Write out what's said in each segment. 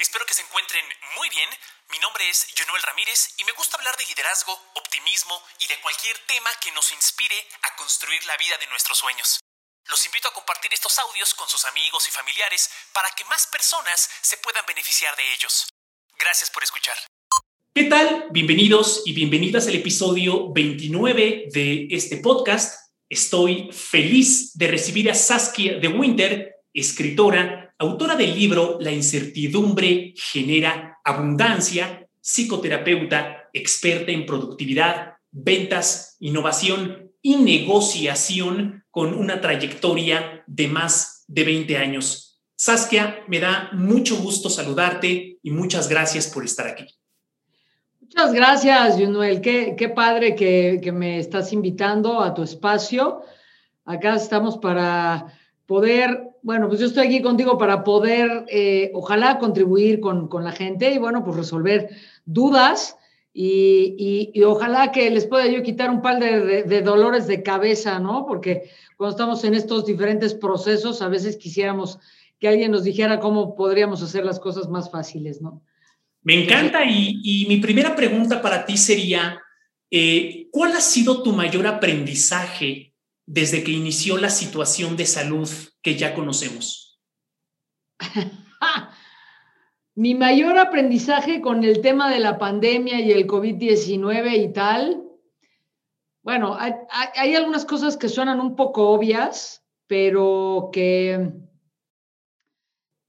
Espero que se encuentren muy bien. Mi nombre es Jonuel Ramírez y me gusta hablar de liderazgo, optimismo y de cualquier tema que nos inspire a construir la vida de nuestros sueños. Los invito a compartir estos audios con sus amigos y familiares para que más personas se puedan beneficiar de ellos. Gracias por escuchar. ¿Qué tal? Bienvenidos y bienvenidas al episodio 29 de este podcast. Estoy feliz de recibir a Saskia de Winter, escritora, autora del libro La incertidumbre genera abundancia, psicoterapeuta, experta en productividad, ventas, innovación y negociación con una trayectoria de más de 20 años. Saskia, me da mucho gusto saludarte y muchas gracias por estar aquí. Muchas gracias, Junuel. Qué, qué padre que, que, me estás invitando a tu espacio. Acá estamos para poder, bueno, pues yo estoy aquí contigo para poder, eh, ojalá, contribuir con, con, la gente y, bueno, pues resolver dudas y, y, ojalá que les pueda yo quitar un par de, de, de dolores de cabeza, ¿no? Porque cuando estamos en estos diferentes procesos, a veces quisiéramos que alguien nos dijera cómo podríamos hacer las cosas más fáciles, ¿no? Me encanta y, y, mi primera pregunta para ti sería, eh, ¿cuál ha sido tu mayor aprendizaje desde que inició la situación de salud que ya conocemos? mi mayor aprendizaje con el tema de la pandemia y el COVID-19 y tal, bueno, hay, algunas cosas que suenan un poco obvias, pero que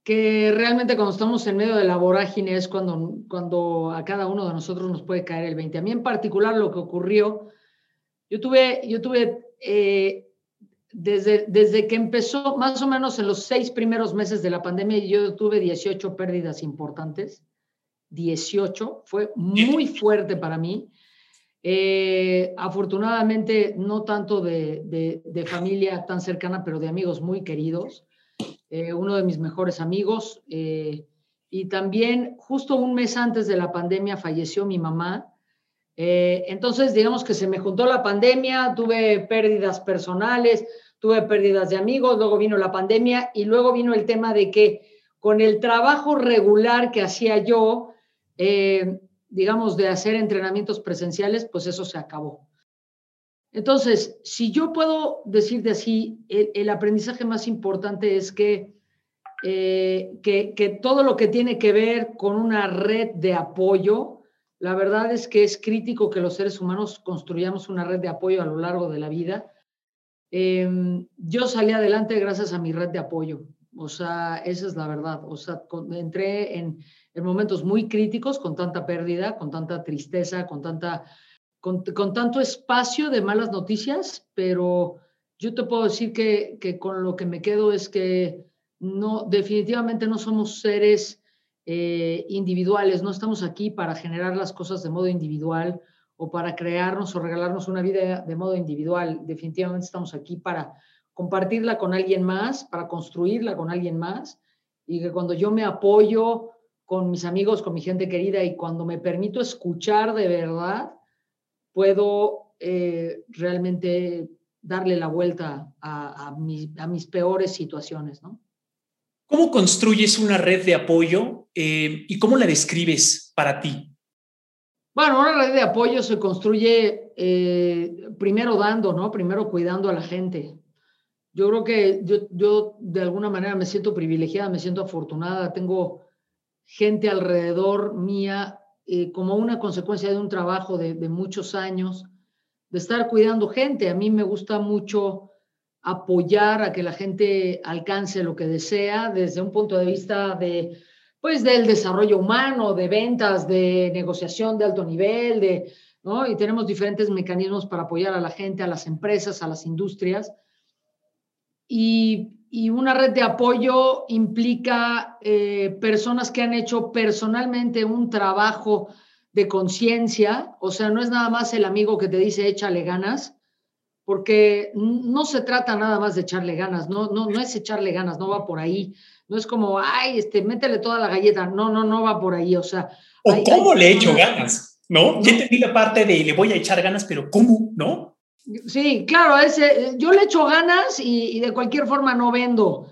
que realmente cuando estamos en medio de la vorágine es cuando, cuando a cada uno de nosotros nos puede caer el 20. A mí en particular lo que ocurrió, yo tuve, yo tuve eh, desde, desde que empezó, más o menos en los seis primeros meses de la pandemia, yo tuve 18 pérdidas importantes. 18, fue muy fuerte para mí. Eh, afortunadamente, no tanto de, de, de familia tan cercana, pero de amigos muy queridos eh, uno de mis mejores amigos. Eh, y también justo un mes antes de la pandemia falleció mi mamá. Eh, entonces, digamos que se me juntó la pandemia, tuve pérdidas personales, tuve pérdidas de amigos, luego vino la pandemia y luego vino el tema de que con el trabajo regular que hacía yo, digamos, de hacer entrenamientos presenciales, pues eso se acabó. Entonces, si yo puedo decirte así, el, aprendizaje más importante es eh, que, que, todo lo que tiene que ver con una red de apoyo, la verdad es que es crítico que los seres humanos construyamos una red de apoyo a lo largo de la vida. Eh, yo salí adelante gracias a mi red de apoyo, o sea, esa es la verdad. O sea, entré en, en momentos muy críticos, con tanta pérdida, con tanta tristeza, con tanta con, tanto espacio de malas noticias, pero yo te puedo decir que, que, con lo que me quedo es que no, definitivamente no somos seres eh, individuales, no estamos aquí para generar las cosas de modo individual o para crearnos o regalarnos una vida de modo individual. Definitivamente estamos aquí para compartirla con alguien más, para construirla con alguien más y que cuando yo me apoyo con mis amigos, con mi gente querida y cuando me permito escuchar de verdad, puedo eh, realmente darle la vuelta a, mis, peores situaciones, ¿no? ¿Cómo construyes una red de apoyo eh, y cómo la describes para ti? Bueno, una red de apoyo se construye eh, primero dando, ¿no? Primero cuidando a la gente. Yo creo que yo, yo de alguna manera me siento privilegiada, me siento afortunada, tengo gente alrededor mía eh, como una consecuencia de un trabajo de, de, muchos años, de estar cuidando gente. A mí me gusta mucho apoyar a que la gente alcance lo que desea desde un punto de vista de, pues, del desarrollo humano, de ventas, de negociación de alto nivel, de, ¿no? Y tenemos diferentes mecanismos para apoyar a la gente, a las empresas, a las industrias. Y, y una red de apoyo implica eh, personas que han hecho personalmente un trabajo de conciencia, o sea, no es nada más el amigo que te dice échale ganas, porque no se trata nada más de echarle ganas, no, no, no es echarle ganas, no va por ahí, no es como, ay, este, métele toda la galleta, no, no, no va por ahí, o sea. O hay, cómo hay, le echo ganas, ¿no? no. Yo entendí la parte de le voy a echar ganas, pero ¿cómo? ¿No? Sí, claro, ese, yo le echo ganas y, y, de cualquier forma no vendo.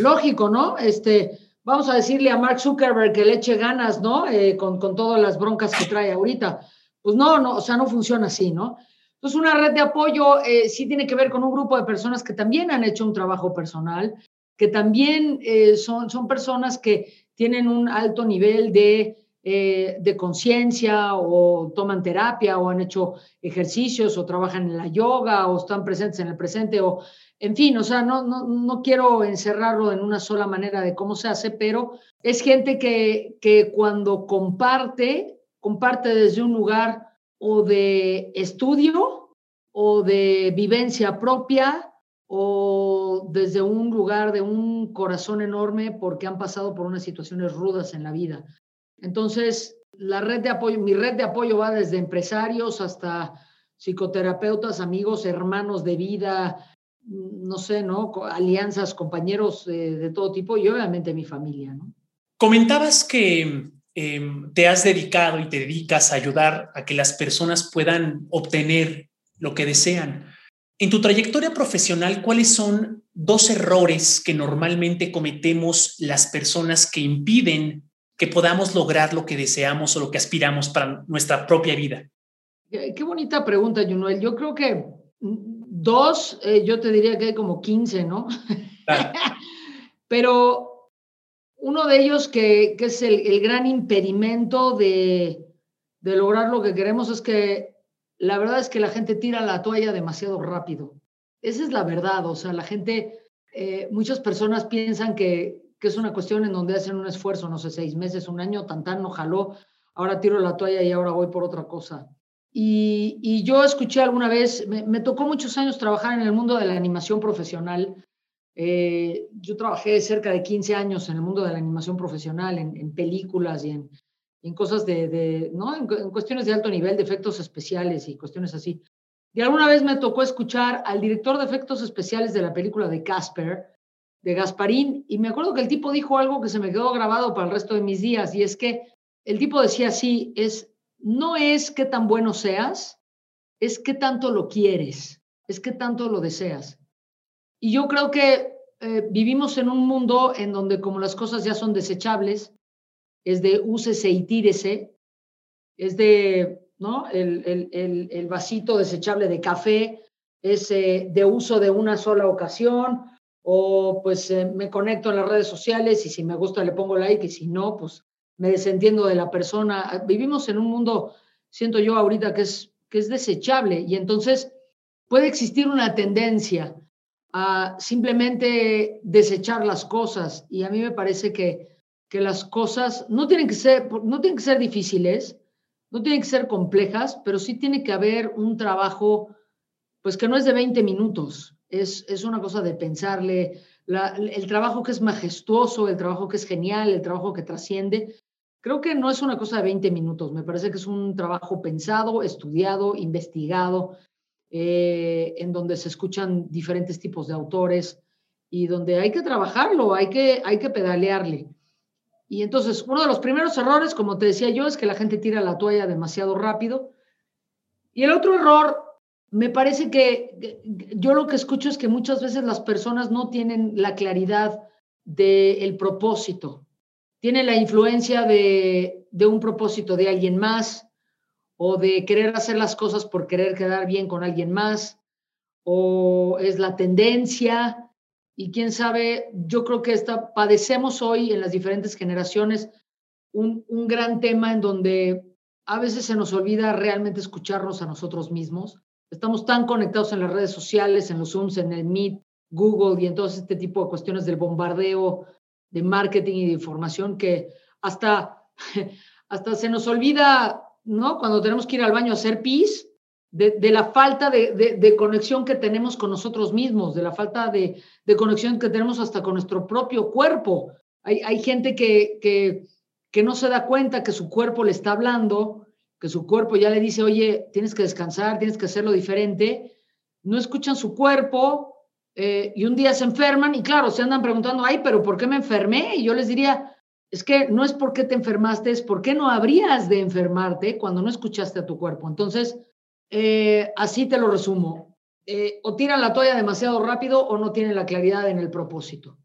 Lógico, ¿no? Este, vamos a decirle a Mark Zuckerberg que le eche ganas, ¿no? Eh, con, con todas las broncas que trae ahorita. Pues no, no, o sea, no funciona así, ¿no? Entonces, una red de apoyo eh, sí tiene que ver con un grupo de personas que también han hecho un trabajo personal, que también eh, son, son personas que tienen un alto nivel de, eh, de conciencia o toman terapia o han hecho ejercicios o trabajan en la yoga o están presentes en el presente o, en fin, o sea, no, no, no quiero encerrarlo en una sola manera de cómo se hace, pero es gente que, que cuando comparte, comparte desde un lugar o de estudio o de vivencia propia o desde un lugar de un corazón enorme porque han pasado por unas situaciones rudas en la vida. Entonces, la red de apoyo, mi red de apoyo va desde empresarios hasta psicoterapeutas, amigos, hermanos de vida, no sé, ¿no? Alianzas, compañeros de todo tipo y obviamente mi familia, ¿no? Comentabas que em, te has dedicado y te dedicas a ayudar a que las personas puedan obtener lo que desean. En tu trayectoria profesional, ¿cuáles son dos errores que normalmente cometemos las personas que impiden que podamos lograr lo que deseamos o lo que aspiramos para nuestra propia vida? Qué, bonita pregunta, Junuel. Yo creo que dos, eh, yo te diría que hay como 15, ¿no? Pero uno de ellos que, es el, gran impedimento de, de lograr lo que queremos es que la verdad es que la gente tira la toalla demasiado rápido. Esa es la verdad, o sea, la gente, eh, muchas personas piensan que, que, es una cuestión en donde hacen un esfuerzo, no sé, seis meses, un año, tan tan, no jaló, ahora tiro la toalla y ahora voy por otra cosa. Y, y yo escuché alguna vez, me, tocó muchos años trabajar en el mundo de la animación profesional. Eh, yo trabajé cerca de 15 años en el mundo de la animación profesional, en, en películas y en, en cosas de, ¿no? En, cuestiones de alto nivel, de efectos especiales y cuestiones así. Y alguna vez me tocó escuchar al director de efectos especiales de la película de Casper, de Gasparín, y me acuerdo que el tipo dijo algo que se me quedó grabado para el resto de mis días, y es que el tipo decía así, es, no es qué tan bueno seas, es qué tanto lo quieres, es qué tanto lo deseas. Y yo creo que eh, vivimos en un mundo en donde como las cosas ya son desechables, es de úsese y tírese, es de, ¿no? El, el, el, vasito desechable de café, es eh, de uso de una sola ocasión, o pues eh, me conecto en las redes sociales y si me gusta le pongo like y si no, pues me desentiendo de la persona. Vivimos en un mundo, siento yo ahorita, que es, que es desechable y entonces puede existir una tendencia a simplemente desechar las cosas. Y a mí me parece que que las cosas no tienen que ser, no tienen que ser difíciles, no tienen que ser complejas, pero sí tiene que haber un trabajo, pues que no es de 20 minutos, es, es una cosa de pensarle, el trabajo que es majestuoso, el trabajo que es genial, el trabajo que trasciende, creo que no es una cosa de 20 minutos, me parece que es un trabajo pensado, estudiado, investigado, eh, en donde se escuchan diferentes tipos de autores y donde hay que trabajarlo, hay que, hay que pedalearle. Y entonces, uno de los primeros errores, como te decía yo, es que la gente tira la toalla demasiado rápido. Y el otro error, me parece que, yo lo que escucho es que muchas veces las personas no tienen la claridad del propósito. Tienen la influencia de, de un propósito de alguien más o de querer hacer las cosas por querer quedar bien con alguien más o es la tendencia y quién sabe, yo creo que esta, padecemos hoy en las diferentes generaciones un, un gran tema en donde a veces se nos olvida realmente escucharnos a nosotros mismos. Estamos tan conectados en las redes sociales, en los Zooms, en el Meet, Google y en todo este tipo de cuestiones del bombardeo de marketing y de información que hasta, hasta se nos olvida, ¿no? Cuando tenemos que ir al baño a hacer pis, de, la falta de, conexión que tenemos con nosotros mismos, de la falta de, conexión que tenemos hasta con nuestro propio cuerpo. Hay, hay gente que, que, que, no se da cuenta que su cuerpo le está hablando, que su cuerpo ya le dice, oye, tienes que descansar, tienes que hacerlo diferente. No escuchan su cuerpo eh, y un día se enferman y claro, se andan preguntando, ay, pero ¿por qué me enfermé? Y yo les diría, es que no es por qué te enfermaste, es por qué no habrías de enfermarte cuando no escuchaste a tu cuerpo. Entonces, eh, así te lo resumo. Eh, o tiran la toalla demasiado rápido o no tienen la claridad en el propósito.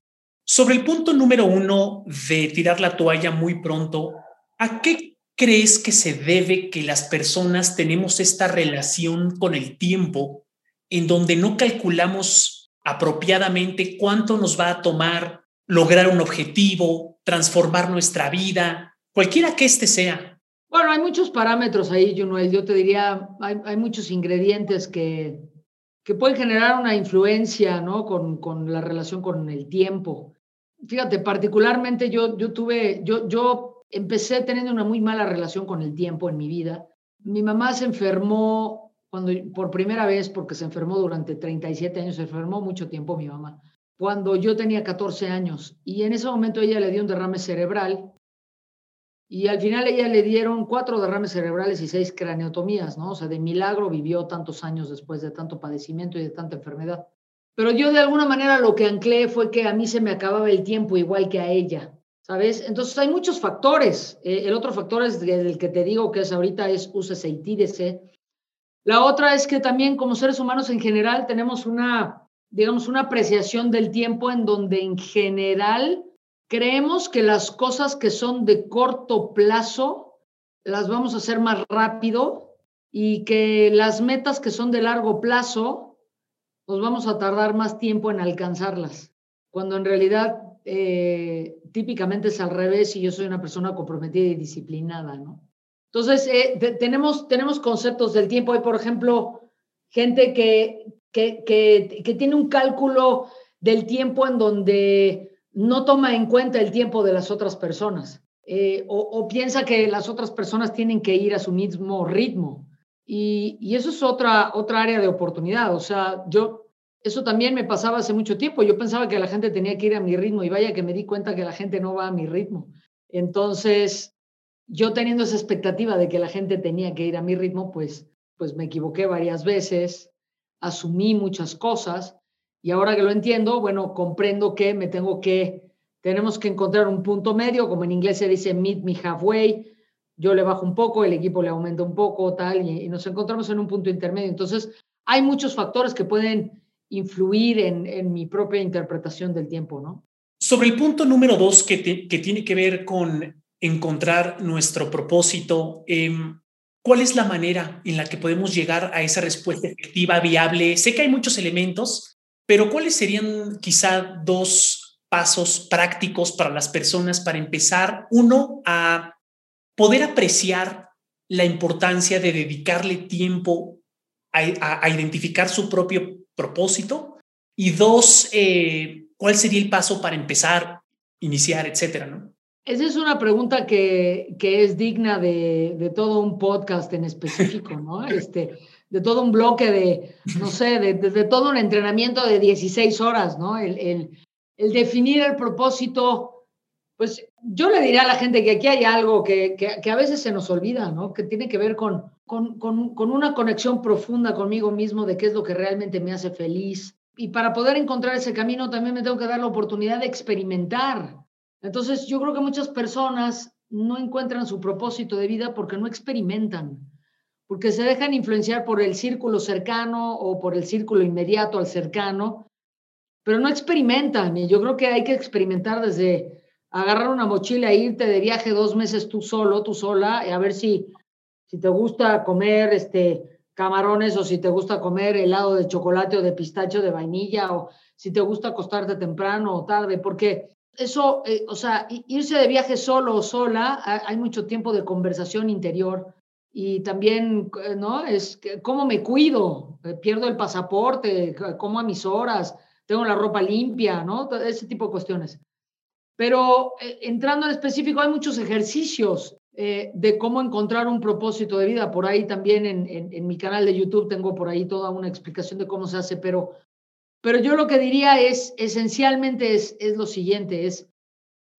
Sobre el punto número uno de tirar la toalla muy pronto, ¿a qué crees que se debe que las personas tenemos esta relación con el tiempo en donde no calculamos apropiadamente cuánto nos va a tomar lograr un objetivo, transformar nuestra vida, cualquiera que éste sea? Bueno, hay muchos parámetros ahí, Junuel. Yo te diría, hay, muchos ingredientes que, que pueden generar una influencia, ¿no? Con, con, la relación con el tiempo. Fíjate, particularmente yo, yo tuve, yo, yo empecé teniendo una muy mala relación con el tiempo en mi vida. Mi mamá se enfermó cuando, por primera vez, porque se enfermó durante 37 años, se enfermó mucho tiempo mi mamá, cuando yo tenía 14 años. Y en ese momento ella le dio un derrame cerebral y al final ella le dieron cuatro derrames cerebrales y seis craneotomías, ¿no? O sea, de milagro vivió tantos años después de tanto padecimiento y de tanta enfermedad. Pero yo de alguna manera lo que anclé fue que a mí se me acababa el tiempo igual que a ella, ¿sabes? Entonces hay muchos factores. Eh, el otro factor es el que te digo que es ahorita es úsese y. La otra es que también como seres humanos en general tenemos una, digamos, una apreciación del tiempo en donde en general Creemos que las cosas que son de corto plazo las vamos a hacer más rápido y que las metas que son de largo plazo nos vamos a tardar más tiempo en alcanzarlas, cuando en realidad eh, típicamente es al revés y yo soy una persona comprometida y disciplinada, ¿no? Entonces, eh, tenemos, tenemos conceptos del tiempo. Hay, por ejemplo, gente que, que, que, tiene un cálculo del tiempo en donde no toma en cuenta el tiempo de las otras personas eh, o, piensa que las otras personas tienen que ir a su mismo ritmo. Y, eso es otra, otra área de oportunidad. O sea, yo, eso también me pasaba hace mucho tiempo. Yo pensaba que la gente tenía que ir a mi ritmo y vaya que me di cuenta que la gente no va a mi ritmo. Entonces, yo teniendo esa expectativa de que la gente tenía que ir a mi ritmo, pues, pues me equivoqué varias veces, asumí muchas cosas y ahora que lo entiendo, bueno, comprendo que me tengo que, tenemos que encontrar un punto medio, como en inglés se dice meet me halfway. Yo le bajo un poco, el equipo le aumenta un poco, tal, y, nos encontramos en un punto intermedio. Entonces, hay muchos factores que pueden influir en, en mi propia interpretación del tiempo, ¿no? Sobre el punto número dos, que, que tiene que ver con encontrar nuestro propósito, em, ¿cuál es la manera en la que podemos llegar a esa respuesta efectiva, viable? Sé que hay muchos elementos, pero ¿cuáles serían quizá dos pasos prácticos para las personas para empezar? Uno, a poder apreciar la importancia de dedicarle tiempo a, identificar su propio propósito. Y dos, eh, ¿cuál sería el paso para empezar, iniciar, etcétera? ¿no? Esa es una pregunta que, que es digna de, de, todo un podcast en específico, ¿no? Este, de todo un bloque de, no sé, de, todo un entrenamiento de 16 horas, ¿no? El, el, el, definir el propósito, pues yo le diría a la gente que aquí hay algo que, que, que a veces se nos olvida, ¿no? Que tiene que ver con, con, con, con una conexión profunda conmigo mismo de qué es lo que realmente me hace feliz. Y para poder encontrar ese camino también me tengo que dar la oportunidad de experimentar. Entonces yo creo que muchas personas no encuentran su propósito de vida porque no experimentan porque se dejan influenciar por el círculo cercano o por el círculo inmediato al cercano, pero no experimentan. Y yo creo que hay que experimentar desde agarrar una mochila e irte de viaje dos meses tú solo, tú sola, y a ver si, si te gusta comer este, camarones o si te gusta comer helado de chocolate o de pistacho de vainilla o si te gusta acostarte temprano o tarde, porque eso, eh, o sea, irse de viaje solo o sola, hay mucho tiempo de conversación interior y también, eh, ¿no? Es cómo me cuido, eh, pierdo el pasaporte, como a mis horas, tengo la ropa limpia, ¿no? Ese tipo de cuestiones. Pero eh, entrando en específico, hay muchos ejercicios de cómo encontrar un propósito de vida. Por ahí también en, en, mi canal de YouTube tengo por ahí toda una explicación de cómo se hace, pero, pero yo lo que diría es, esencialmente es, es lo siguiente, es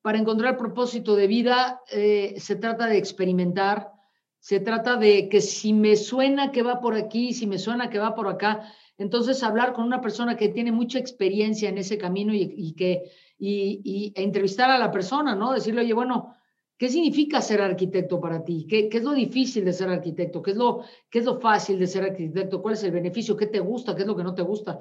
para encontrar propósito de vida se trata de experimentar, se trata de que si me suena que va por aquí, si me suena que va por acá, entonces hablar con una persona que tiene mucha experiencia en ese camino y, que y, e entrevistar a la persona, ¿no? Decirle, oye, bueno, ¿qué significa ser arquitecto para ti? ¿Qué, ¿Qué, es lo difícil de ser arquitecto? ¿Qué es, lo, ¿Qué es lo fácil de ser arquitecto? ¿Cuál es el beneficio? ¿Qué te gusta? ¿Qué es lo que no te gusta?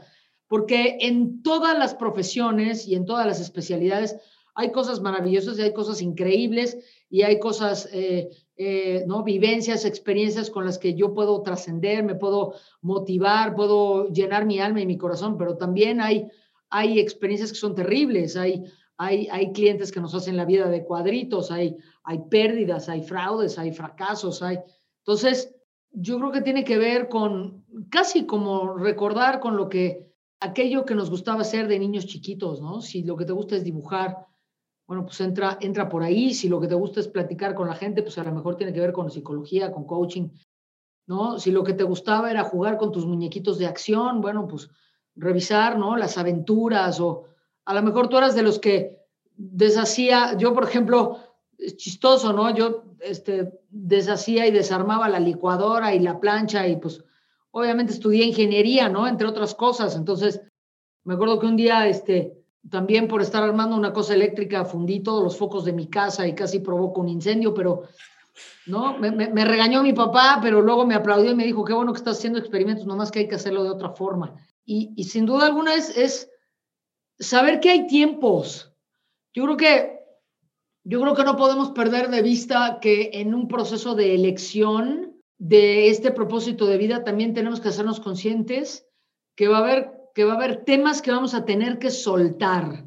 Porque en todas las profesiones y en todas las especialidades hay cosas maravillosas y hay cosas increíbles y hay cosas, eh, eh, ¿no? Vivencias, experiencias con las que yo puedo trascender, me puedo motivar, puedo llenar mi alma y mi corazón, pero también hay, hay experiencias que son terribles, hay, hay, hay clientes que nos hacen la vida de cuadritos, hay, hay pérdidas, hay fraudes, hay fracasos, hay... Entonces, yo creo que tiene que ver con casi como recordar con lo que aquello que nos gustaba hacer de niños chiquitos, ¿no? Si lo que te gusta es dibujar, bueno, pues entra, entra por ahí. Si lo que te gusta es platicar con la gente, pues a lo mejor tiene que ver con psicología, con coaching, ¿no? Si lo que te gustaba era jugar con tus muñequitos de acción, bueno, pues revisar, ¿no? Las aventuras o a lo mejor tú eras de los que deshacía, yo por ejemplo, es chistoso, ¿no? Yo este, deshacía y desarmaba la licuadora y la plancha y pues obviamente estudié ingeniería, ¿no? Entre otras cosas. Entonces, me acuerdo que un día, este, también por estar armando una cosa eléctrica, fundí todos los focos de mi casa y casi provoco un incendio, pero, ¿no? Me, regañó mi papá, pero luego me aplaudió y me dijo, qué bueno que estás haciendo experimentos, nomás que hay que hacerlo de otra forma. Y, y sin duda alguna es, es saber que hay tiempos. Yo creo que yo creo que no podemos perder de vista que en un proceso de elección de este propósito de vida también tenemos que hacernos conscientes que va a haber, que va a haber temas que vamos a tener que soltar,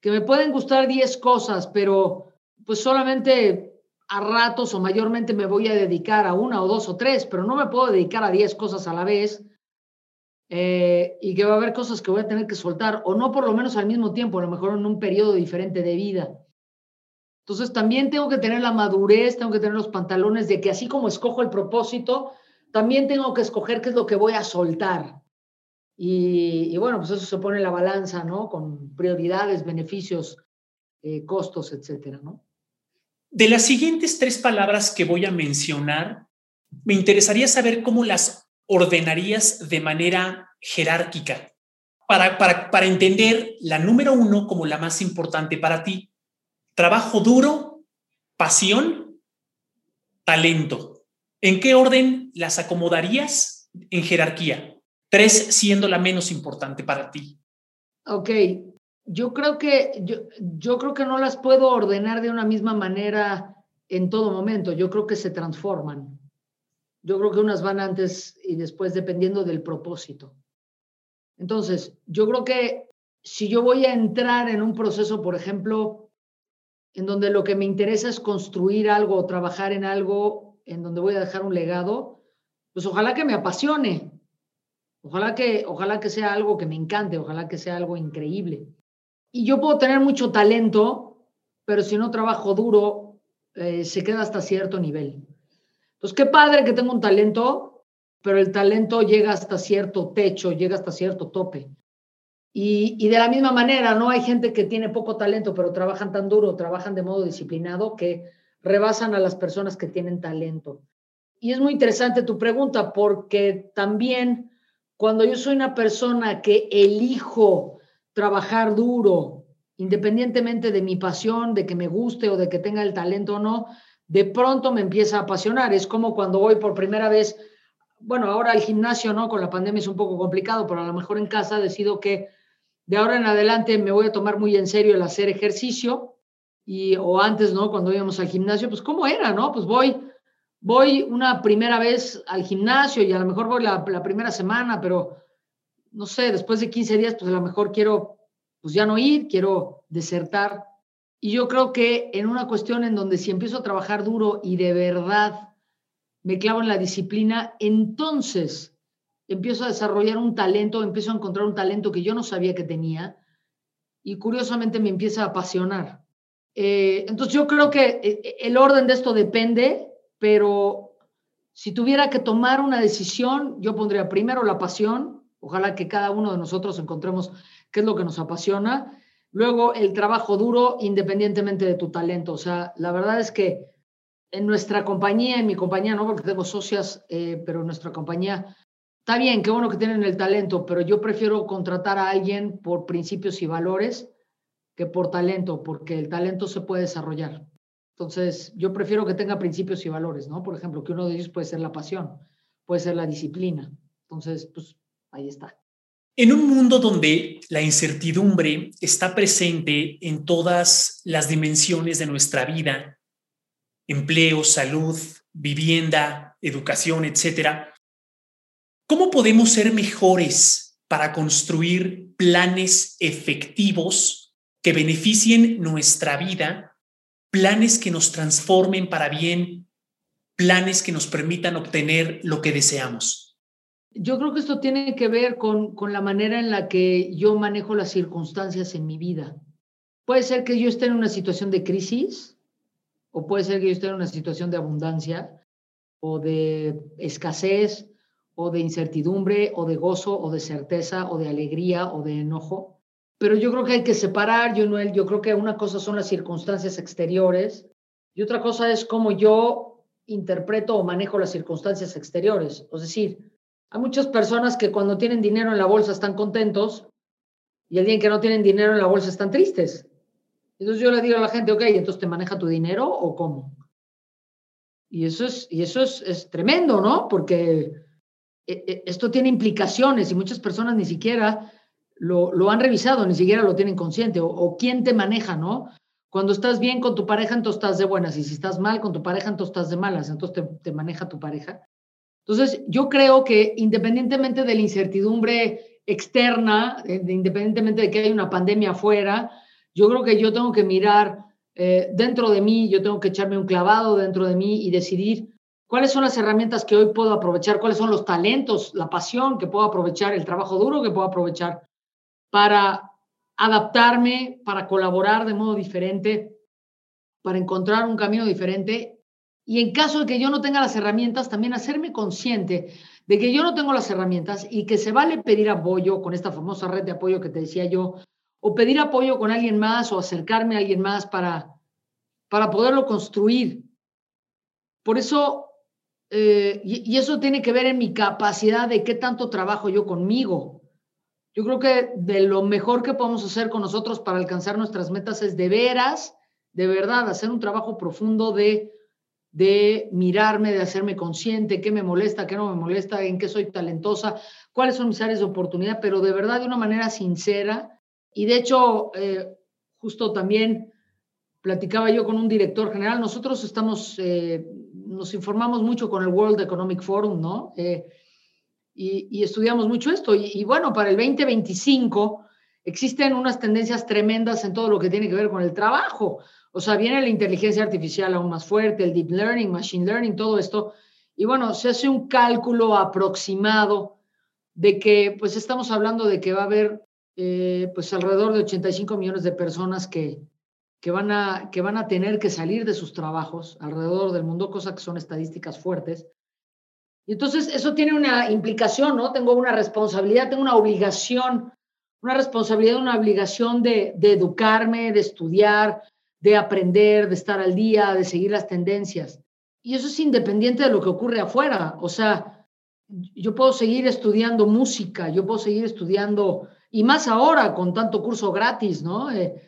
que me pueden gustar 10 cosas, pero pues solamente a ratos o mayormente me voy a dedicar a una o dos o tres, pero no me puedo dedicar a 10 cosas a la vez. Eh, y que va a haber cosas que voy a tener que soltar, o no por lo menos al mismo tiempo, a lo mejor en un periodo diferente de vida. Entonces también tengo que tener la madurez, tengo que tener los pantalones de que así como escojo el propósito, también tengo que escoger qué es lo que voy a soltar. Y, bueno, pues eso se pone en la balanza, ¿no? Con prioridades, beneficios, eh, costos, etcétera, ¿no? De las siguientes tres palabras que voy a mencionar, me interesaría saber cómo las ordenarías de manera jerárquica para, para, para entender la número uno como la más importante para ti trabajo duro, pasión, talento. ¿En qué orden las acomodarías en jerarquía? Tres siendo la menos importante para ti. Ok, yo creo que yo, yo creo que no las puedo ordenar de una misma manera en todo momento. Yo creo que se transforman. Yo creo que unas van antes y después dependiendo del propósito. Entonces, yo creo que si yo voy a entrar en un proceso, por ejemplo, en donde lo que me interesa es construir algo o trabajar en algo en donde voy a dejar un legado, pues ojalá que me apasione, ojalá que, ojalá que sea algo que me encante, ojalá que sea algo increíble. Y yo puedo tener mucho talento, pero si no trabajo duro, eh, se queda hasta cierto nivel. Entonces, qué padre que tengo un talento, pero el talento llega hasta cierto techo, llega hasta cierto tope. Y, de la misma manera, ¿no? Hay gente que tiene poco talento, pero trabajan tan duro, trabajan de modo disciplinado que rebasan a las personas que tienen talento. Y es muy interesante tu pregunta, porque también cuando yo soy una persona que elijo trabajar duro, independientemente de mi pasión, de que me guste o de que tenga el talento o no, de pronto me empieza a apasionar. Es como cuando voy por primera vez, bueno, ahora al gimnasio, ¿no? Con la pandemia es un poco complicado, pero a lo mejor en casa decido que de ahora en adelante me voy a tomar muy en serio el hacer ejercicio y o antes, ¿no? Cuando íbamos al gimnasio, pues cómo era, ¿no? Pues voy voy una primera vez al gimnasio y a lo mejor voy la, primera semana, pero no sé, después de 15 días, pues a lo mejor quiero pues ya no ir, quiero desertar. Y yo creo que en una cuestión en donde si empiezo a trabajar duro y de verdad me clavo en la disciplina, entonces empiezo a desarrollar un talento, empiezo a encontrar un talento que yo no sabía que tenía y curiosamente me empieza a apasionar. Eh, entonces yo creo que eh, el orden de esto depende, pero si tuviera que tomar una decisión, yo pondría primero la pasión, ojalá que cada uno de nosotros encontremos qué es lo que nos apasiona, luego el trabajo duro independientemente de tu talento. O sea, la verdad es que en nuestra compañía, en mi compañía, no porque tengo socias, eh, pero en nuestra compañía Está bien, qué bueno que tienen el talento, pero yo prefiero contratar a alguien por principios y valores que por talento, porque el talento se puede desarrollar. Entonces, yo prefiero que tenga principios y valores, ¿no? Por ejemplo, que uno de ellos puede ser la pasión, puede ser la disciplina. Entonces, pues ahí está. En un mundo donde la incertidumbre está presente en todas las dimensiones de nuestra vida, empleo, salud, vivienda, educación, etcétera, ¿cómo podemos ser mejores para construir planes efectivos que beneficien nuestra vida, planes que nos transformen para bien, planes que nos permitan obtener lo que deseamos? Yo creo que esto tiene que ver con, con, la manera en la que yo manejo las circunstancias en mi vida. Puede ser que yo esté en una situación de crisis o puede ser que yo esté en una situación de abundancia o de escasez o de incertidumbre o de gozo o de certeza o de alegría o de enojo. Pero yo creo que hay que separar, yo, Noel, yo creo que una cosa son las circunstancias exteriores y otra cosa es cómo yo interpreto o manejo las circunstancias exteriores. Es decir, hay muchas personas que cuando tienen dinero en la bolsa están contentos y el día en que no tienen dinero en la bolsa están tristes. Entonces yo le digo a la gente, ok, entonces te maneja tu dinero o cómo? Y eso es, y eso es, es tremendo, ¿no? Porque esto tiene implicaciones y muchas personas ni siquiera lo, han revisado, ni siquiera lo tienen consciente. O, o, quién te maneja, ¿no? Cuando estás bien con tu pareja, entonces estás de buenas. Y si estás mal con tu pareja, entonces estás de malas. Entonces te, te maneja tu pareja. Entonces, yo creo que independientemente de la incertidumbre externa, independientemente de que hay una pandemia afuera, yo creo que yo tengo que mirar eh, dentro de mí, yo tengo que echarme un clavado dentro de mí y decidir cuáles son las herramientas que hoy puedo aprovechar, cuáles son los talentos, la pasión que puedo aprovechar, el trabajo duro que puedo aprovechar para adaptarme, para colaborar de modo diferente, para encontrar un camino diferente y en caso de que yo no tenga las herramientas, también hacerme consciente de que yo no tengo las herramientas y que se vale pedir apoyo con esta famosa red de apoyo que te decía yo, o pedir apoyo con alguien más o acercarme a alguien más para, para poderlo construir. Por eso, eh, y, eso tiene que ver en mi capacidad de qué tanto trabajo yo conmigo. Yo creo que de lo mejor que podemos hacer con nosotros para alcanzar nuestras metas es de veras, de verdad, hacer un trabajo profundo de de mirarme, de hacerme consciente, qué me molesta, qué no me molesta, en qué soy talentosa, cuáles son mis áreas de oportunidad, pero de verdad de una manera sincera. Y de hecho, eh, justo también platicaba yo con un director general, nosotros estamos, eh, nos informamos mucho con el World Economic Forum, ¿no? Eh, y, estudiamos mucho esto. Y, bueno, para el 2025 existen unas tendencias tremendas en todo lo que tiene que ver con el trabajo. O sea, viene la inteligencia artificial aún más fuerte, el deep learning, machine learning, todo esto. Y bueno, se hace un cálculo aproximado de que pues estamos hablando de que va a haber eh, pues alrededor de 85 millones de personas que, que, van a, que van a tener que salir de sus trabajos alrededor del mundo, cosa que son estadísticas fuertes. Y entonces eso tiene una implicación, ¿no? Tengo una responsabilidad, tengo una obligación, una responsabilidad, una obligación de, de educarme, de estudiar, de aprender, de estar al día, de seguir las tendencias. Y eso es independiente de lo que ocurre afuera. O sea, yo puedo seguir estudiando música, yo puedo seguir estudiando, y más ahora con tanto curso gratis, ¿no? Eh,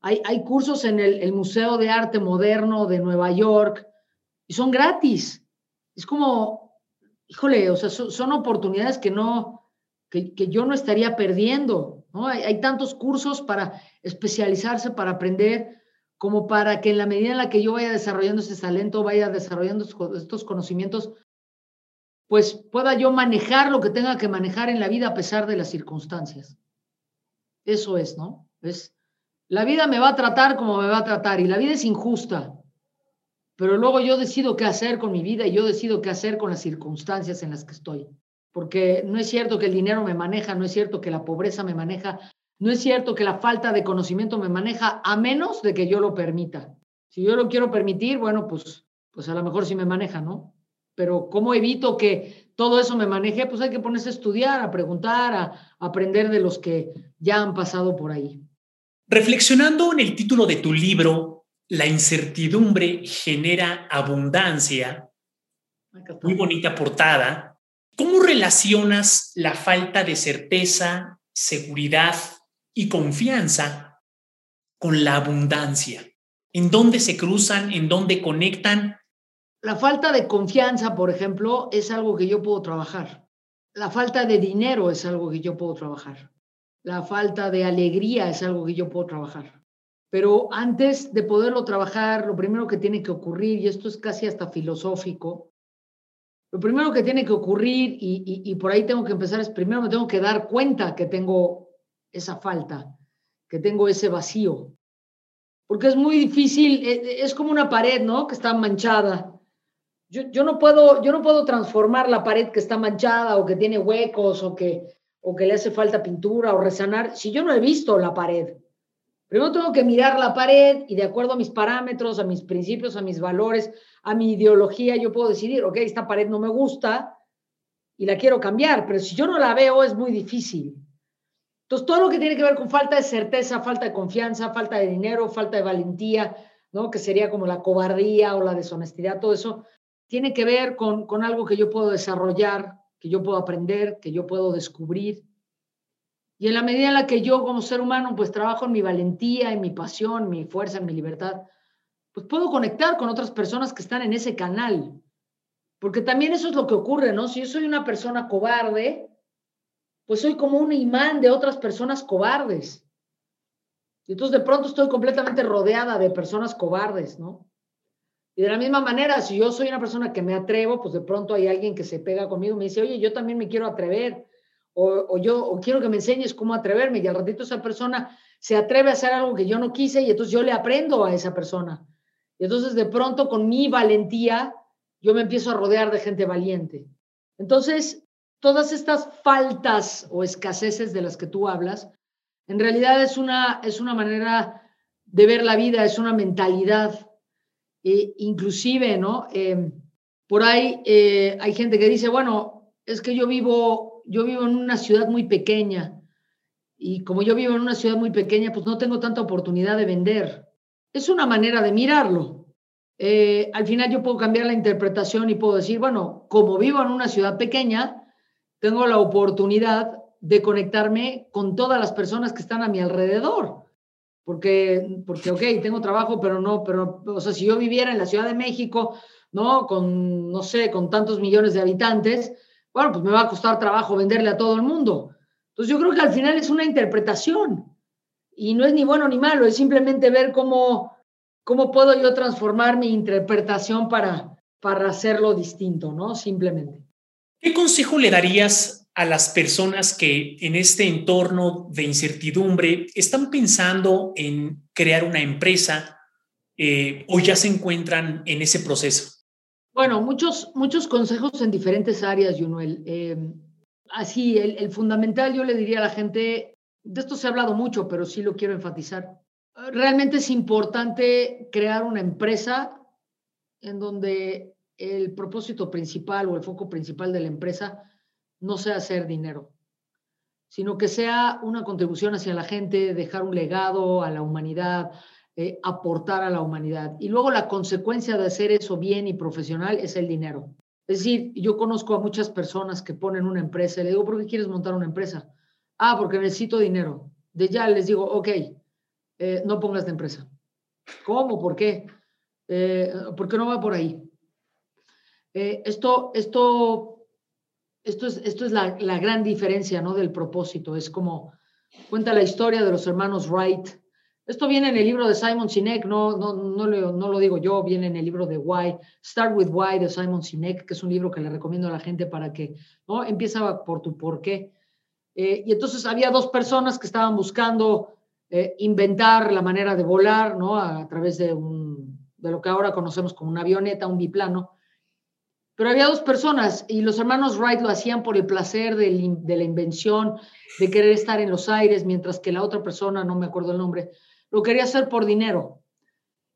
hay, cursos en el, Museo de Arte Moderno de Nueva York y son gratis. Es como, híjole, o sea, son, oportunidades que no, que, yo no estaría perdiendo, hay tantos cursos para especializarse, para aprender como para que en la medida en la que yo vaya desarrollando ese talento, vaya desarrollando estos conocimientos, pues pueda yo manejar lo que tenga que manejar en la vida a pesar de las circunstancias. Eso es, ¿no? Es, la vida me va a tratar como me va a tratar y la vida es injusta, pero luego yo decido qué hacer con mi vida y yo decido qué hacer con las circunstancias en las que estoy. Porque no es cierto que el dinero me maneja, no es cierto que la pobreza me maneja, no es cierto que la falta de conocimiento me maneja a menos de que yo lo permita. Si yo lo quiero permitir, bueno, pues, pues a lo mejor sí me maneja, ¿no? Pero ¿cómo evito que todo eso me maneje? Pues hay que ponerse a estudiar, a preguntar, a, aprender de los que ya han pasado por ahí. Reflexionando en el título de tu libro, La incertidumbre genera abundancia, muy bonita portada, ¿cómo relacionas la falta de certeza, seguridad y confianza con la abundancia. ¿En dónde se cruzan? ¿En dónde conectan? La falta de confianza, por ejemplo, es algo que yo puedo trabajar. la falta de dinero es algo que yo puedo trabajar. La falta de alegría es algo que yo puedo trabajar. Pero antes de poderlo trabajar, lo primero que tiene que ocurrir, y esto es casi hasta filosófico, lo primero que tiene que ocurrir, y, por ahí tengo que empezar, es primero me tengo que dar cuenta que tengo esa falta, que tengo ese vacío. Porque es muy difícil, e, e, es, como una pared, ¿no? Que está manchada. Yo, yo, no puedo, yo no puedo transformar la pared que está manchada o que tiene huecos o que, o que le hace falta pintura o resanar si yo no he visto la pared. Primero tengo que mirar la pared y de acuerdo a mis parámetros, a mis principios, a mis valores, a mi ideología, yo puedo decidir, ok, esta pared no me gusta y la quiero cambiar, pero si yo no la veo es muy difícil. Entonces, todo lo que tiene que ver con falta de certeza, falta de confianza, falta de dinero, falta de valentía, ¿no? que sería como la cobardía o la deshonestidad, todo eso, tiene que ver con, con algo que yo puedo desarrollar, que yo puedo aprender, que yo puedo descubrir. Y en la medida en la que yo como ser humano pues trabajo en mi valentía, en mi pasión, mi fuerza, en mi libertad, pues puedo conectar con otras personas que están en ese canal. Porque también eso es lo que ocurre, ¿no? Si yo soy una persona cobarde, pues soy como un imán de otras personas cobardes. Y entonces de pronto estoy completamente rodeada de personas cobardes, ¿no? Y de la misma manera, si yo soy una persona que me atrevo, pues de pronto hay alguien que se pega conmigo y me dice, oye, yo también me quiero atrever o, yo o quiero que me enseñes cómo atreverme y al ratito esa persona se atreve a hacer algo que yo no quise y entonces yo le aprendo a esa persona. Y entonces de pronto con mi valentía yo me empiezo a rodear de gente valiente. Entonces, todas estas faltas o escaseces de las que tú hablas, en realidad es una, es una manera de ver la vida, es una mentalidad. E inclusive, ¿no? Eh, por ahí eh, hay gente que dice, bueno, es que yo vivo yo vivo en una ciudad muy pequeña y como yo vivo en una ciudad muy pequeña, pues no tengo tanta oportunidad de vender. Es una manera de mirarlo. Eh, al final yo puedo cambiar la interpretación y puedo decir, bueno, como vivo en una ciudad pequeña, tengo la oportunidad de conectarme con todas las personas que están a mi alrededor. Porque, porque, ok, tengo trabajo, pero no, pero, o sea, si yo viviera en la Ciudad de México, ¿no? Con, no sé, con tantos millones de habitantes, bueno, pues me va a costar trabajo venderle a todo el mundo. Entonces yo creo que al final es una interpretación y no es ni bueno ni malo, es simplemente ver cómo, cómo puedo yo transformar mi interpretación para, para hacerlo distinto, ¿no? Simplemente. ¿Qué consejo le darías a las personas que en este entorno de incertidumbre están pensando en crear una empresa eh, o ya se encuentran en ese proceso? Bueno, muchos, muchos consejos en diferentes áreas, Junuel. Eh, así, el, fundamental yo le diría a la gente, de esto se ha hablado mucho, pero sí lo quiero enfatizar. Realmente es importante crear una empresa en donde el propósito principal o el foco principal de la empresa no sea hacer dinero, sino que sea una contribución hacia la gente, dejar un legado a la humanidad, eh, aportar a la humanidad. Y luego la consecuencia de hacer eso bien y profesional es el dinero. Es decir, yo conozco a muchas personas que ponen una empresa y le digo, ¿por qué quieres montar una empresa? Ah, porque necesito dinero. De ya les digo, ok, eh, no pongas de empresa. ¿Cómo? ¿Por qué? Eh, porque no va por ahí. esto, esto, esto es, esto es la, la, gran diferencia ¿no? del propósito. Es como cuenta la historia de los hermanos Wright, esto viene en el libro de Simon Sinek, no, no, no, lo, no lo digo yo, viene en el libro de Why, Start with Why de Simon Sinek, que es un libro que le recomiendo a la gente para que, ¿no? Empieza por tu por qué. Eh, y entonces había dos personas que estaban buscando eh, inventar la manera de volar, ¿no? A, través de, un, de lo que ahora conocemos como una avioneta, un biplano. Pero había dos personas y los hermanos Wright lo hacían por el placer de, la invención, de querer estar en los aires, mientras que la otra persona, no me acuerdo el nombre, lo quería hacer por dinero.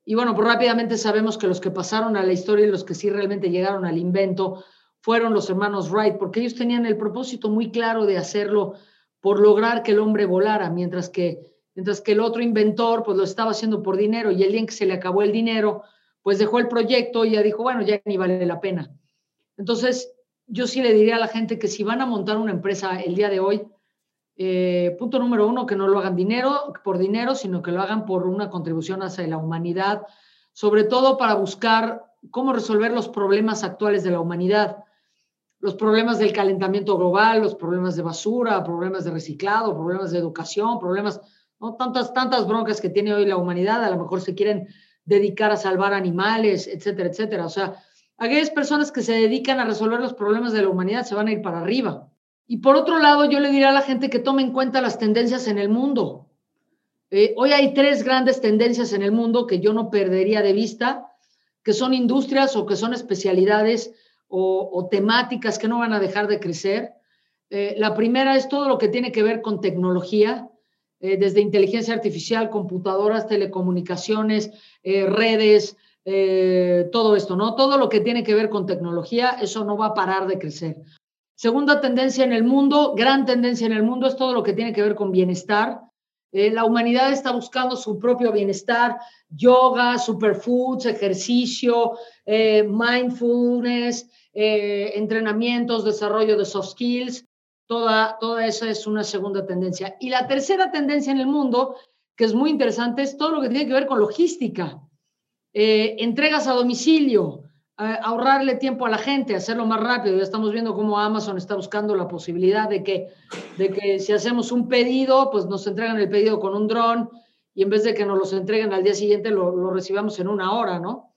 Y bueno, pues rápidamente sabemos que los que pasaron a la historia y los que sí realmente llegaron al invento fueron los hermanos Wright, porque ellos tenían el propósito muy claro de hacerlo por lograr que el hombre volara, mientras que, mientras que el otro inventor pues lo estaba haciendo por dinero y el día en que se le acabó el dinero, pues dejó el proyecto y ya dijo, bueno, ya ni vale la pena. Entonces, yo sí le diría a la gente que si van a montar una empresa el día de hoy, eh, punto número uno, que no lo hagan dinero por dinero, sino que lo hagan por una contribución hacia la humanidad, sobre todo para buscar cómo resolver los problemas actuales de la humanidad. los problemas del calentamiento global, los problemas de basura, problemas de reciclado, problemas de educación, problemas. Tantas, tantas broncas que tiene hoy la humanidad, a lo mejor se quieren dedicar a salvar animales, etcétera, etcétera. O sea, aquellas personas que se dedican a resolver los problemas de la humanidad se van a ir para arriba. Y por otro lado, yo le diría a la gente que tome en cuenta las tendencias en el mundo. Eh, hoy hay tres grandes tendencias en el mundo que yo no perdería de vista, que son industrias o que son especialidades o, temáticas que no van a dejar de crecer. Eh, la primera es todo lo que tiene que ver con tecnología, eh, desde inteligencia artificial, computadoras, telecomunicaciones, redes, todo esto, ¿no? Todo lo que tiene que ver con tecnología, eso no va a parar de crecer. Segunda tendencia en el mundo, gran tendencia en el mundo, es todo lo que tiene que ver con bienestar. Eh, la humanidad está buscando su propio bienestar, yoga, superfoods, ejercicio, eh, mindfulness, eh, entrenamientos, desarrollo de soft skills. Toda, toda esa es una segunda tendencia. Y la tercera tendencia en el mundo, que es muy interesante, es todo lo que tiene que ver con logística. Entregas a domicilio, ahorrarle tiempo a la gente, hacerlo más rápido. Ya estamos viendo cómo Amazon está buscando la posibilidad de que, de que si hacemos un pedido, pues nos entregan el pedido con un dron y en vez de que nos los entreguen al día siguiente, lo, recibamos en una hora, ¿no?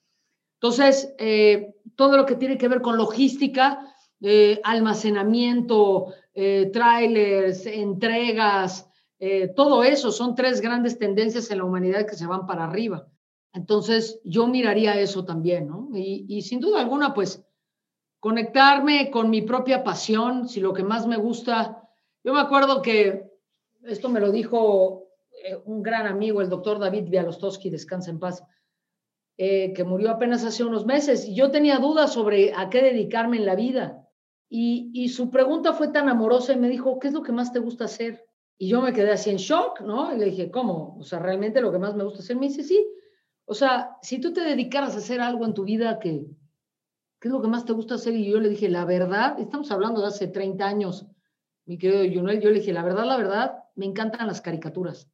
Entonces, eh, todo lo que tiene que ver con logística, eh, almacenamiento, eh, trailers, entregas, todo eso son tres grandes tendencias en la humanidad que se van para arriba. Entonces, yo miraría eso también, ¿no? Y, sin duda alguna, pues, conectarme con mi propia pasión, si lo que más me gusta, yo me acuerdo que esto me lo dijo eh, un gran amigo, el doctor David Bialostowski, descansa en paz, eh, que murió apenas hace unos meses, y yo tenía dudas sobre a qué dedicarme en la vida. Y, y su pregunta fue tan amorosa y me dijo, ¿qué es lo que más te gusta hacer? Y yo me quedé así en shock, ¿no? Y le dije, ¿cómo? O sea, realmente lo que más me gusta hacer. Me dice, sí, o sea, si tú te dedicaras a hacer algo en tu vida que, ¿qué es lo que más te gusta hacer? Y yo le dije, la verdad, estamos hablando de hace 30 años, mi querido Junel, yo le dije, la verdad, la verdad, me encantan las caricaturas.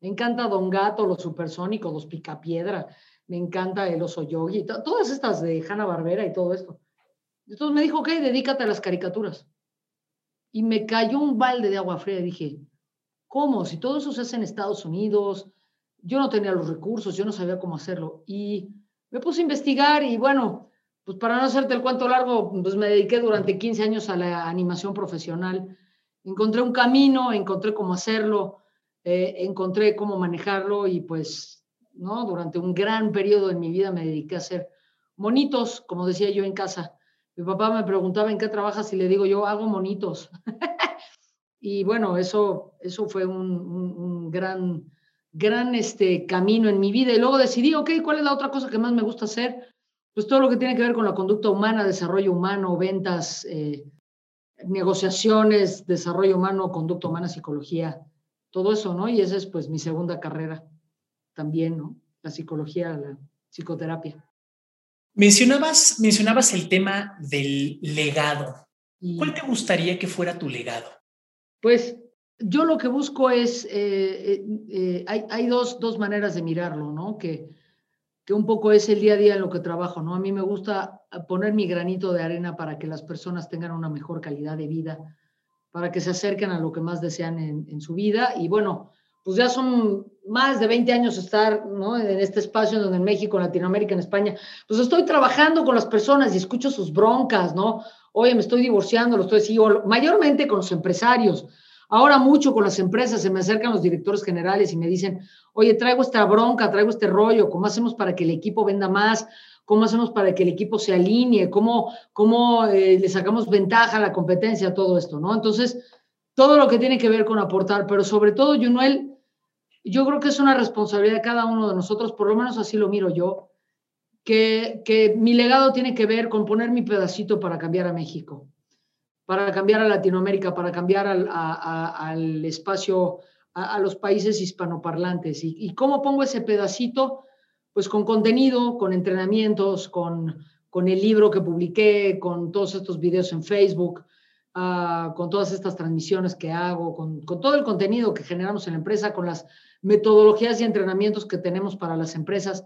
Me encanta Don Gato, los supersónicos, los Picapiedra, me encanta el oso yogi, todas estas de Hanna Barbera y todo esto. Entonces me dijo, ok, dedícate a las caricaturas. Y me cayó un balde de agua fría y dije, ¿cómo? Si todo eso se hace en Estados Unidos, yo no tenía los recursos, yo no sabía cómo hacerlo. Y me puse a investigar y bueno, pues para no hacerte el cuento largo, pues me dediqué durante 15 años a la animación profesional. Encontré un camino, encontré cómo hacerlo, eh, encontré cómo manejarlo y pues, ¿no? Durante un gran periodo en mi vida me dediqué a hacer monitos, como decía yo en casa. Mi papá me preguntaba en qué trabajas y le digo yo hago monitos. y bueno, eso, eso fue un, un gran gran este, camino en mi vida y luego decidí, ok, ¿cuál es la otra cosa que más me gusta hacer? Pues todo lo que tiene que ver con la conducta humana, desarrollo humano, ventas, eh, negociaciones, desarrollo humano, conducta humana, psicología, todo eso, ¿no? Y esa es pues mi segunda carrera también, ¿no? La psicología, la psicoterapia. Mencionabas, mencionabas el tema del legado. ¿Cuál te gustaría que fuera tu legado? Pues yo lo que busco es, eh, eh, eh, hay, hay dos, dos, maneras de mirarlo, ¿no? Que, que un poco es el día a día en lo que trabajo, ¿no? A mí me gusta poner mi granito de arena para que las personas tengan una mejor calidad de vida, para que se acerquen a lo que más desean en, en su vida. Y bueno, pues ya son más de 20 años estar ¿no? en este espacio donde en México, en Latinoamérica, en España, pues estoy trabajando con las personas y escucho sus broncas, ¿no? Oye, me estoy divorciando, lo estoy haciendo, mayormente con los empresarios Ahora mucho con las empresas se me acercan los directores generales y me dicen, oye, traigo esta bronca, traigo este rollo, ¿cómo hacemos para que el equipo venda más? ¿Cómo hacemos para que el equipo se alinee? ¿Cómo, cómo eh, le sacamos ventaja a la competencia? Todo esto, ¿no? Entonces, todo lo que tiene que ver con aportar, pero sobre todo, Junuel, yo creo que es una responsabilidad de cada uno de nosotros, por lo menos así lo miro yo, que, que mi legado tiene que ver con poner mi pedacito para cambiar a México para cambiar a Latinoamérica, para cambiar al, espacio, a, los países hispanoparlantes. ¿Y, cómo pongo ese pedacito? Pues con contenido, con entrenamientos, con, con el libro que publiqué, con todos estos videos en Facebook, ah, con todas estas transmisiones que hago, con, todo el contenido que generamos en la empresa, con las metodologías y entrenamientos que tenemos para las empresas.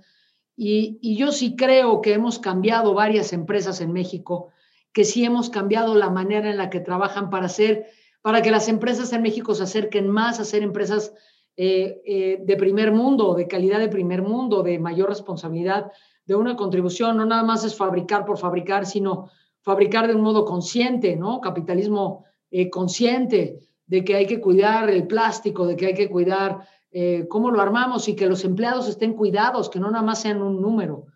Y, y yo sí creo que hemos cambiado varias empresas en México que sí hemos cambiado la manera en la que trabajan para hacer, para que las empresas en México se acerquen más a ser empresas eh, eh, de primer mundo, de calidad de primer mundo, de mayor responsabilidad, de una contribución. No nada más es fabricar por fabricar, sino fabricar de un modo consciente, ¿no? Capitalismo eh, consciente de que hay que cuidar el plástico, de que hay que cuidar cómo lo armamos y que los empleados estén cuidados, que no nada más sean un número,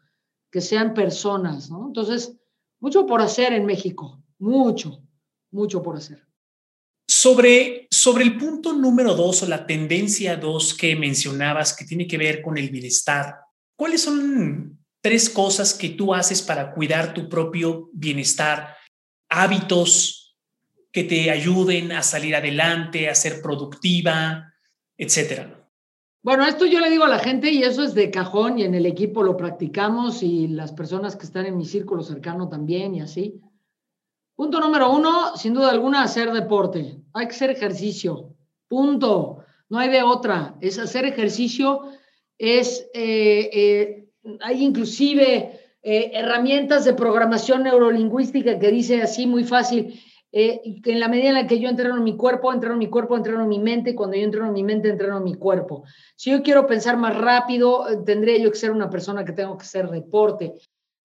que sean personas, ¿no? Entonces, mucho por hacer en México, mucho, mucho por hacer. Sobre, sobre el punto número dos o la tendencia dos que mencionabas que tiene que ver con el bienestar, ¿cuáles son tres cosas que tú haces para cuidar tu propio bienestar? Hábitos que te ayuden a salir adelante, a ser productiva, etcétera. Bueno, esto yo le digo a la gente y eso es de cajón y en el equipo lo practicamos y las personas que están en mi círculo cercano también y así. Punto número uno, sin duda alguna, hacer deporte. Hay que hacer ejercicio. Punto. No hay de otra. Es hacer ejercicio. Es, eh, eh, hay inclusive eh, herramientas de programación neurolingüística que dice así muy fácil, eh, en la medida en la que yo entreno mi cuerpo, entreno mi cuerpo, entreno mi mente, cuando yo entreno mi mente, entreno mi cuerpo. Si yo quiero pensar más rápido, eh, tendría yo que ser una persona que tengo que hacer deporte.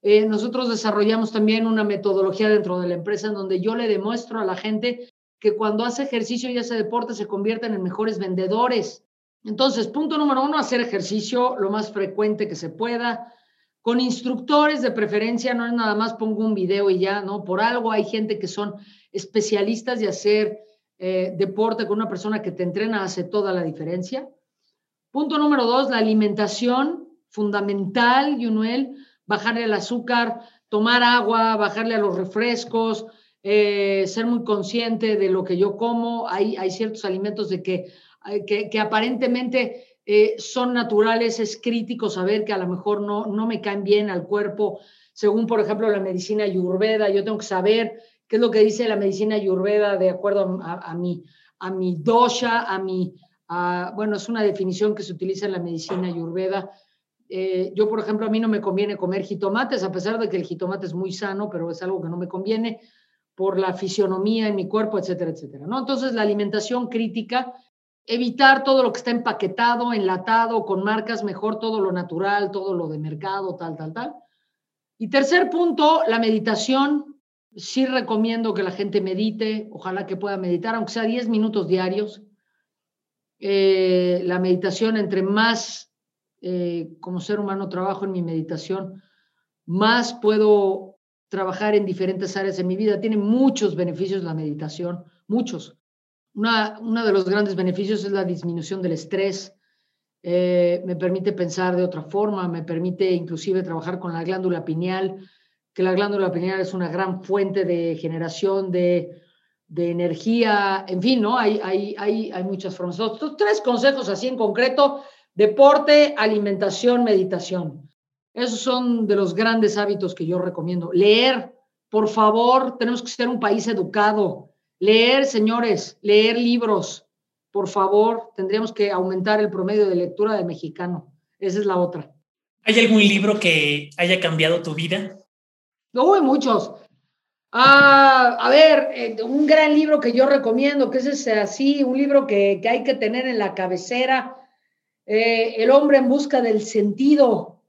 Eh, nosotros desarrollamos también una metodología dentro de la empresa en donde yo le demuestro a la gente que cuando hace ejercicio y hace deporte se convierten en mejores vendedores. Entonces, punto número uno, hacer ejercicio lo más frecuente que se pueda con instructores de preferencia, no es nada más pongo un video y ya, ¿no? Por algo hay gente que son especialistas de hacer eh, deporte con una persona que te entrena hace toda la diferencia. Punto número dos, la alimentación, fundamental, Yunuel, bajarle el azúcar, tomar agua, bajarle a los refrescos, eh, ser muy consciente de lo que yo como. Hay, ciertos alimentos de que, que, que aparentemente eh, son naturales, es crítico saber que a lo mejor no, no me caen bien al cuerpo, según por ejemplo la medicina ayurveda, yo tengo que saber qué es lo que dice la medicina ayurveda de acuerdo a, mi, a mi dosha, a mi, bueno, es una definición que se utiliza en la medicina ayurveda. Eh, yo, por ejemplo, a mí no me conviene comer jitomates, a pesar de que el jitomate es muy sano, pero es algo que no me conviene por la fisionomía en mi cuerpo, etcétera, etcétera. ¿no? Entonces, la alimentación crítica evitar todo lo que está empaquetado, enlatado, con marcas, mejor todo lo natural, todo lo de mercado, tal, tal, tal. Y tercer punto, la meditación. Sí recomiendo que la gente medite, ojalá que pueda meditar, aunque sea 10 minutos diarios. Eh, la meditación, entre más eh, como ser humano trabajo en mi meditación, más puedo trabajar en diferentes áreas de mi vida. Tiene muchos beneficios la meditación, muchos. Una, uno de los grandes beneficios es la disminución del estrés. Eh, me permite pensar de otra forma, me permite inclusive trabajar con la glándula pineal, que la glándula pineal es una gran fuente de generación de, de energía, en fin, ¿no? Hay, hay, hay, hay muchas formas. Estos tres consejos así en concreto, deporte, alimentación, meditación. Esos son de los grandes hábitos que yo recomiendo. Leer, por favor, tenemos que ser un país educado. Leer, señores, leer libros. Por favor, tendríamos que aumentar el promedio de lectura del mexicano. Esa es la otra. ¿Hay algún libro que haya cambiado tu vida? No, hay muchos. Ah, a ver, eh, un gran libro que yo recomiendo, que es ese así, un libro que, hay que tener en la cabecera, eh, El hombre en busca del sentido.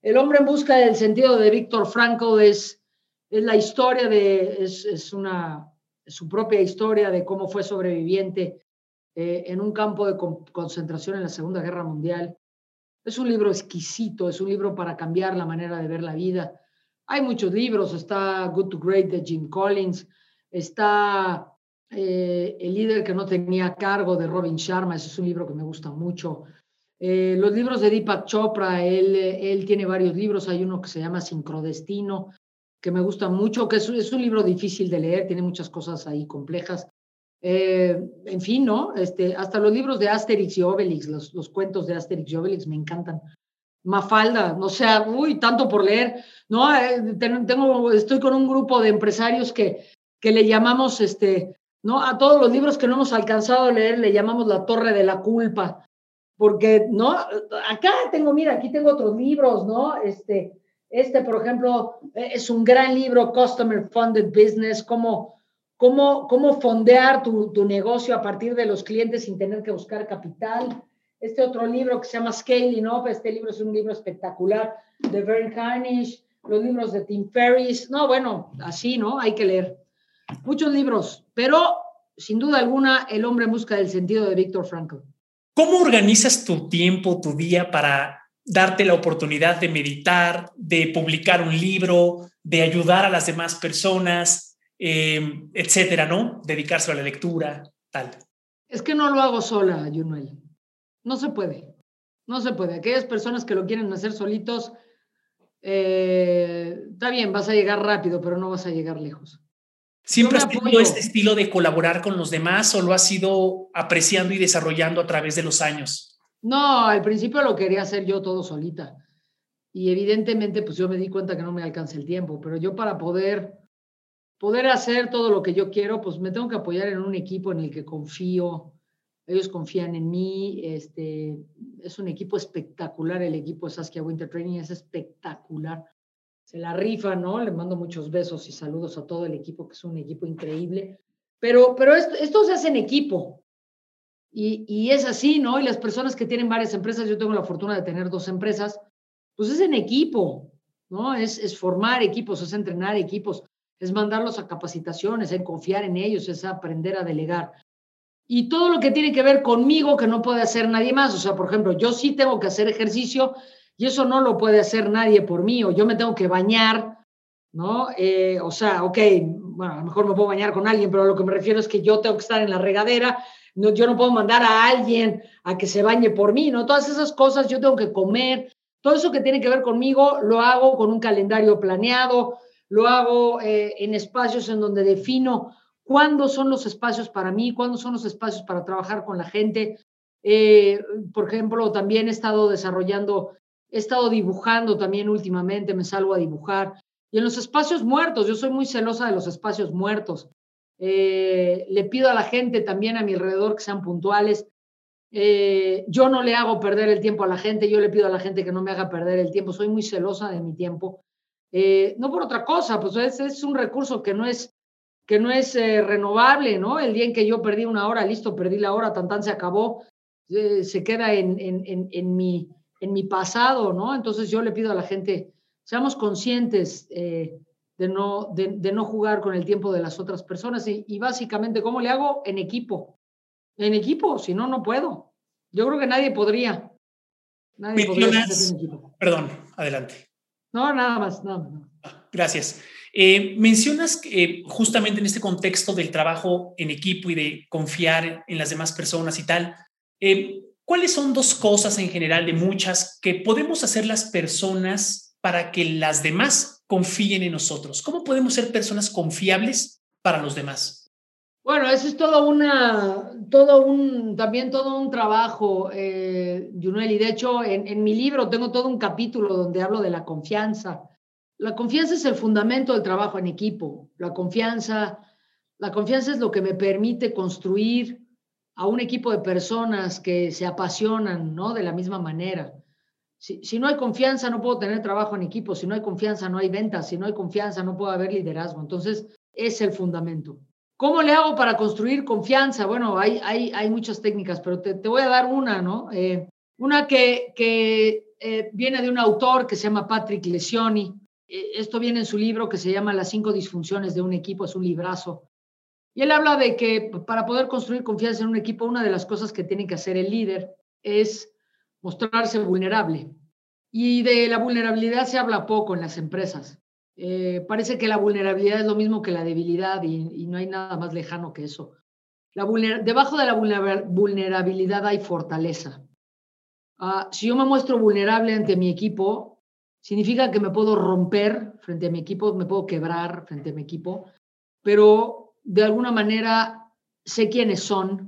El hombre en busca del sentido de Víctor Franco es, es la historia de, es una, su propia historia de cómo fue sobreviviente eh, en un campo de concentración en la Segunda Guerra Mundial. Es un libro exquisito, es un libro para cambiar la manera de ver la vida. Hay muchos libros, está Good to Great de Jim Collins, está eh, El líder que no tenía cargo de Robin Sharma, ese es un libro que me gusta mucho. Eh, los libros de Deepak Chopra, él, él tiene varios libros, hay uno que se llama Sincrodestino, que me gusta mucho, que es, es, un libro difícil de leer, tiene muchas cosas ahí complejas. Eh, en fin, ¿no? Este, hasta los libros de Asterix y Obelix, los, los cuentos de Asterix y Obelix me encantan. Mafalda, no sea, uy, tanto por leer, ¿no? Eh, tengo, estoy con un grupo de empresarios que, que le llamamos, este, ¿no? A todos los libros que no hemos alcanzado a leer le llamamos la torre de la culpa, porque, ¿no? Acá tengo, mira, aquí tengo otros libros, ¿no? Este, Este, por ejemplo, e, es un gran libro, Customer Funded Business, cómo, cómo, cómo fondear tu, tu negocio a partir de los clientes sin tener que buscar capital. Este otro libro que se llama Scaling Up, este libro es un libro espectacular de Vern Carnish, los libros de Tim Ferriss. No, bueno, así, ¿no? Hay que leer. Muchos libros, pero sin duda alguna, El hombre busca del sentido de Víctor Frankl. ¿Cómo organizas tu tiempo, tu día para darte la oportunidad de meditar, de publicar un libro, de ayudar a las demás personas, eh, etcétera, ¿no? Dedicarse a la lectura, tal. Es que no lo hago sola, Junuel. No se puede. No se puede. Aquellas personas que lo quieren hacer solitos, eh, está bien, vas a llegar rápido, pero no vas a llegar lejos. ¿Siempre has tenido este estilo de colaborar con los demás o lo has ido apreciando y desarrollando a través de los años? No, al principio lo quería hacer yo todo solita. Y evidentemente, pues yo me di cuenta que no me alcanza el tiempo, pero yo para poder, poder hacer todo lo que yo quiero, pues me tengo que apoyar en un equipo en el que confío, ellos confían en mí, este, es un equipo espectacular, el equipo de Saskia Winter Training es espectacular, se la rifa, ¿no? Le mando muchos besos y saludos a todo el equipo, que es un equipo increíble, pero, pero esto, esto se hace en equipo, y, y, es así, ¿no? Y las personas que tienen varias empresas, yo tengo la fortuna de tener dos empresas, pues es en equipo, ¿no? Es, es formar equipos, es entrenar equipos, es mandarlos a capacitaciones, es confiar en ellos, es aprender a delegar y todo lo que tiene que ver conmigo que no puede hacer nadie más. O sea, por ejemplo, yo sí tengo que hacer ejercicio y eso no lo puede hacer nadie por mí, o yo me tengo que bañar, ¿no? Eh, o sea, ok, bueno, a lo mejor me puedo bañar con alguien, pero lo que me refiero es que yo tengo que estar en la regadera, no, yo no puedo mandar a alguien a que se bañe por mí, ¿no? Todas esas cosas yo tengo que comer, todo eso que tiene que ver conmigo lo hago con un calendario planeado, lo hago eh, en espacios en donde defino cuándo son los espacios para mí, cuándo son los espacios para trabajar con la gente. Eh, por ejemplo, también he estado desarrollando, he estado dibujando también últimamente, me salgo a dibujar. Y en los espacios muertos, yo soy muy celosa de los espacios muertos. Eh, le pido a la gente también a mi alrededor que sean puntuales. Eh, yo no le hago perder el tiempo a la gente, yo le pido a la gente que no me haga perder el tiempo. Soy muy celosa de mi tiempo. no por otra cosa, pues es, es un recurso que no es que no es eh, renovable, ¿no? El día en que yo perdí una hora, listo, perdí la hora, tan tan se acabó, eh, se queda en, en, en, mi, en mi pasado, ¿no? Entonces yo le pido a la gente, seamos conscientes eh, de, no, de, no jugar con el tiempo de las otras personas y, y, básicamente, ¿cómo le hago? En equipo. En equipo, si no, no puedo. Yo creo que nadie podría. Nadie podría en equipo. Perdón, adelante. No, nada más, nada más. Gracias. Eh, mencionas que justamente en este contexto del trabajo en equipo y de confiar en las demás personas y tal, eh, ¿cuáles son dos cosas en general de muchas que podemos hacer las personas para que las demás confíen en nosotros? ¿Cómo podemos ser personas confiables para los demás? Bueno, eso es todo una, todo un, también todo un trabajo, eh, Junel, y de hecho en, en mi libro tengo todo un capítulo donde hablo de la confianza la confianza es el fundamento del trabajo en equipo. La confianza, la confianza es lo que me permite construir a un equipo de personas que se apasionan, ¿no? De la misma manera. Si, no hay confianza, no puedo tener trabajo en equipo. Si no hay confianza, no hay ventas. Si no hay confianza, no puedo haber liderazgo. Entonces, es el fundamento. ¿Cómo le hago para construir confianza? Bueno, hay, hay, hay muchas técnicas, pero te, te, voy a dar una, ¿no? Eh, una que, que eh, viene de un autor que se llama Patrick Lesioni. Eh, esto viene en su libro que se llama Las cinco disfunciones de un equipo, es un librazo. Y él habla de que para poder construir confianza en un equipo, una de las cosas que tiene que hacer el líder es mostrarse vulnerable. Y de la vulnerabilidad se habla poco en las empresas. Eh, parece que la vulnerabilidad es lo mismo que la debilidad y, no hay nada más lejano que eso. La debajo de la vulnerabilidad hay fortaleza. Ah, si yo me muestro vulnerable ante mi equipo, significa que me puedo romper frente a mi equipo, me puedo quebrar frente a mi equipo, pero de alguna manera sé quiénes son.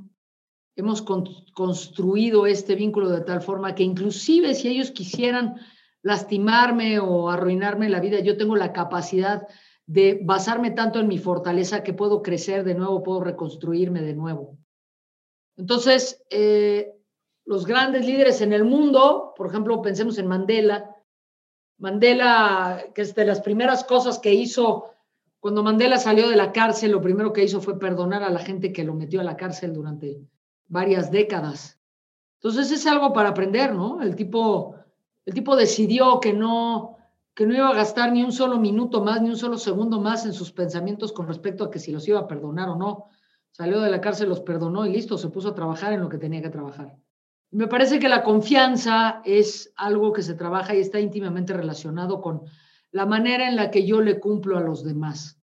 Hemos construido este vínculo de tal forma que inclusive si ellos quisieran lastimarme o arruinarme la vida, yo tengo la capacidad de basarme tanto en mi fortaleza que puedo crecer de nuevo, puedo reconstruirme de nuevo. Entonces, eh, los grandes líderes en el mundo, por ejemplo, pensemos en Mandela, Mandela, que es de las primeras cosas que hizo cuando Mandela salió de la cárcel, lo primero que hizo fue perdonar a la gente que lo metió a la cárcel durante varias décadas. Entonces es algo para aprender, ¿no? El tipo, el tipo decidió que no, que no iba a gastar ni un solo minuto más, ni un solo segundo más en sus pensamientos con respecto a que si los iba a perdonar o no. Salió de la cárcel, los perdonó y listo, se puso a trabajar en lo que tenía que trabajar. Me parece que la confianza es algo que se trabaja y está íntimamente relacionado con la manera en la que yo le cumplo a los demás,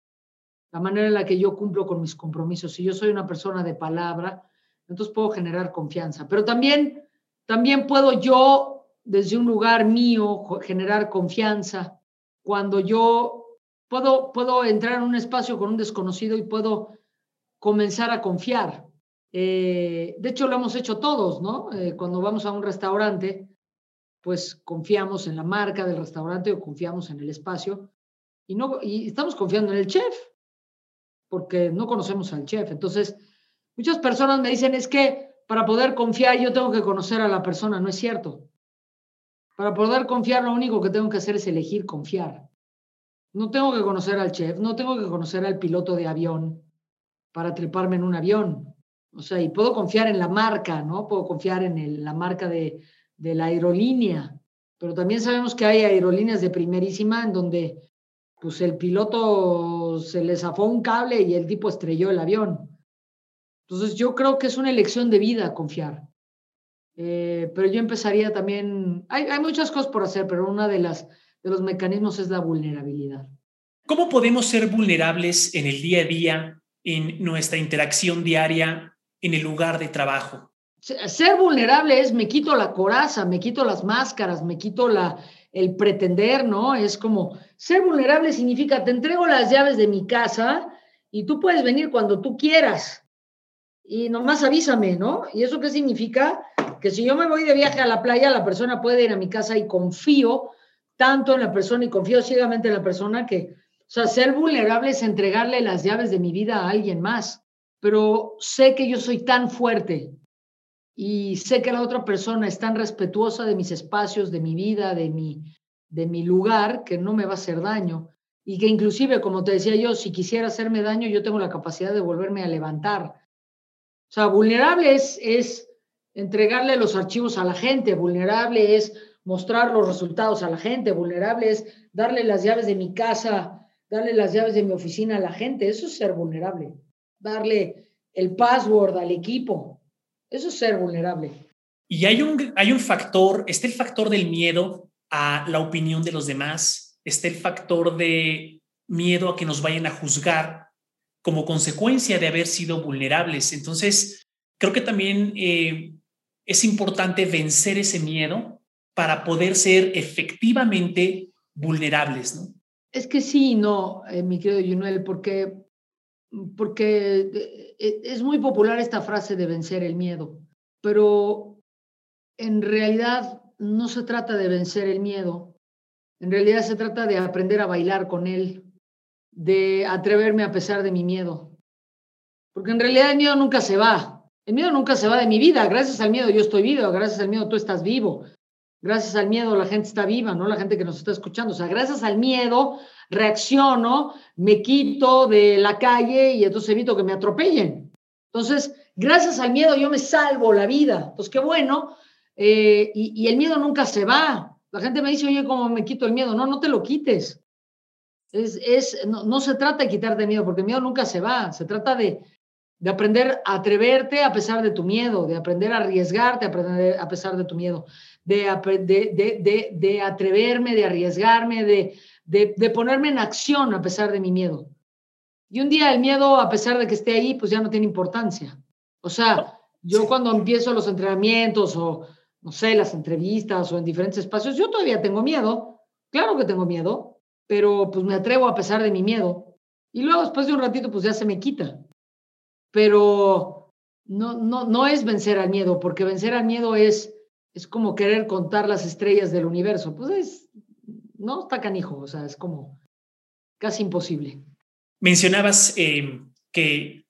la manera en la que yo cumplo con mis compromisos. Si yo soy una persona de palabra, entonces puedo generar confianza, pero también, también puedo yo, desde un lugar mío, generar confianza cuando yo puedo, puedo entrar en un espacio con un desconocido y puedo comenzar a confiar. Eh, de hecho, lo hemos hecho todos, ¿no? Eh, cuando vamos a un restaurante, pues confiamos en la marca del restaurante o confiamos en el espacio y, no, y estamos confiando en el chef, porque no conocemos al chef. Entonces, muchas personas me dicen, es que para poder confiar yo tengo que conocer a la persona, no es cierto. Para poder confiar lo único que tengo que hacer es elegir confiar. No tengo que conocer al chef, no tengo que conocer al piloto de avión para treparme en un avión. O sea, y puedo confiar en la marca, ¿no? Puedo confiar en la marca de, la aerolínea, pero también sabemos que hay aerolíneas de primerísima en donde pues el piloto se le zafó un cable y el tipo estrelló el avión. Entonces yo creo que es una elección de vida confiar. Eh, pero yo empezaría también, hay, hay, muchas cosas por hacer, pero una de las de los mecanismos es la vulnerabilidad. ¿Cómo podemos ser vulnerables en el día a día, en nuestra interacción diaria en el lugar de trabajo? Ser vulnerable es me quito la coraza, me quito las máscaras, me quito la, el pretender, ¿no? Es como, ser vulnerable significa, te entrego las llaves de mi casa y tú puedes venir cuando tú quieras. Y nomás avísame, ¿no? ¿Y eso qué significa? Que si yo me voy de viaje a la playa, la persona puede ir a mi casa y confío tanto en la persona y confío ciegamente en la persona que, o sea, ser vulnerable es entregarle las llaves de mi vida a alguien más pero sé que yo soy tan fuerte y sé que la otra persona es tan respetuosa de mis espacios, de mi vida, de mi, de mi lugar, que no me va a hacer daño. Y que inclusive, como te decía yo, si quisiera hacerme daño, yo tengo la capacidad de volverme a levantar. O sea, vulnerable es, es entregarle los archivos a la gente, vulnerable es mostrar los resultados a la gente, vulnerable es darle las llaves de mi casa, darle las llaves de mi oficina a la gente, eso es ser vulnerable darle el password al equipo. Eso es ser vulnerable. Y hay un, hay un factor, está el factor del miedo a la opinión de los demás, está el factor de miedo a que nos vayan a juzgar como consecuencia de haber sido vulnerables. Entonces, creo que también eh, es importante vencer ese miedo para poder ser efectivamente vulnerables, ¿no? Es que sí, no, eh, mi querido Junuel, porque porque eh, es muy popular esta frase de vencer el miedo, pero en realidad no se trata de vencer el miedo, en realidad se trata de aprender a bailar con él, de atreverme a pesar de mi miedo, porque en realidad el miedo nunca se va, el miedo nunca se va de mi vida, gracias al miedo yo estoy vivo, gracias al miedo tú estás vivo, gracias al miedo la gente está viva, no la gente que nos está escuchando, o sea, gracias al miedo reacciono, me quito de la calle y entonces evito que me atropellen. Entonces, gracias al miedo yo me salvo la vida. Pues qué bueno. Eh, y, el miedo nunca se va. La gente me dice, oye, ¿cómo me quito el miedo? No, no te lo quites. Es, es, no, se trata de quitarte miedo, porque el miedo nunca se va. Se trata de, de aprender a atreverte a pesar de tu miedo, de aprender a arriesgarte a, aprender a pesar de tu miedo, de, de, de, de atreverme, de arriesgarme, de, de, ponerme en acción a pesar de mi miedo. Y un día el miedo, a pesar de que esté ahí, pues ya no tiene importancia. O sea, yo cuando empiezo los entrenamientos o, no sé, las entrevistas o en diferentes espacios, yo todavía tengo miedo. Claro que tengo miedo, pero pues me atrevo a pesar de mi miedo. Y luego después de un ratito, pues ya se me quita. Pero no, no, no es vencer al miedo, porque vencer al miedo es, es como querer contar las estrellas del universo. Pues es, no está canijo, o sea, es como casi imposible. Mencionabas eh, que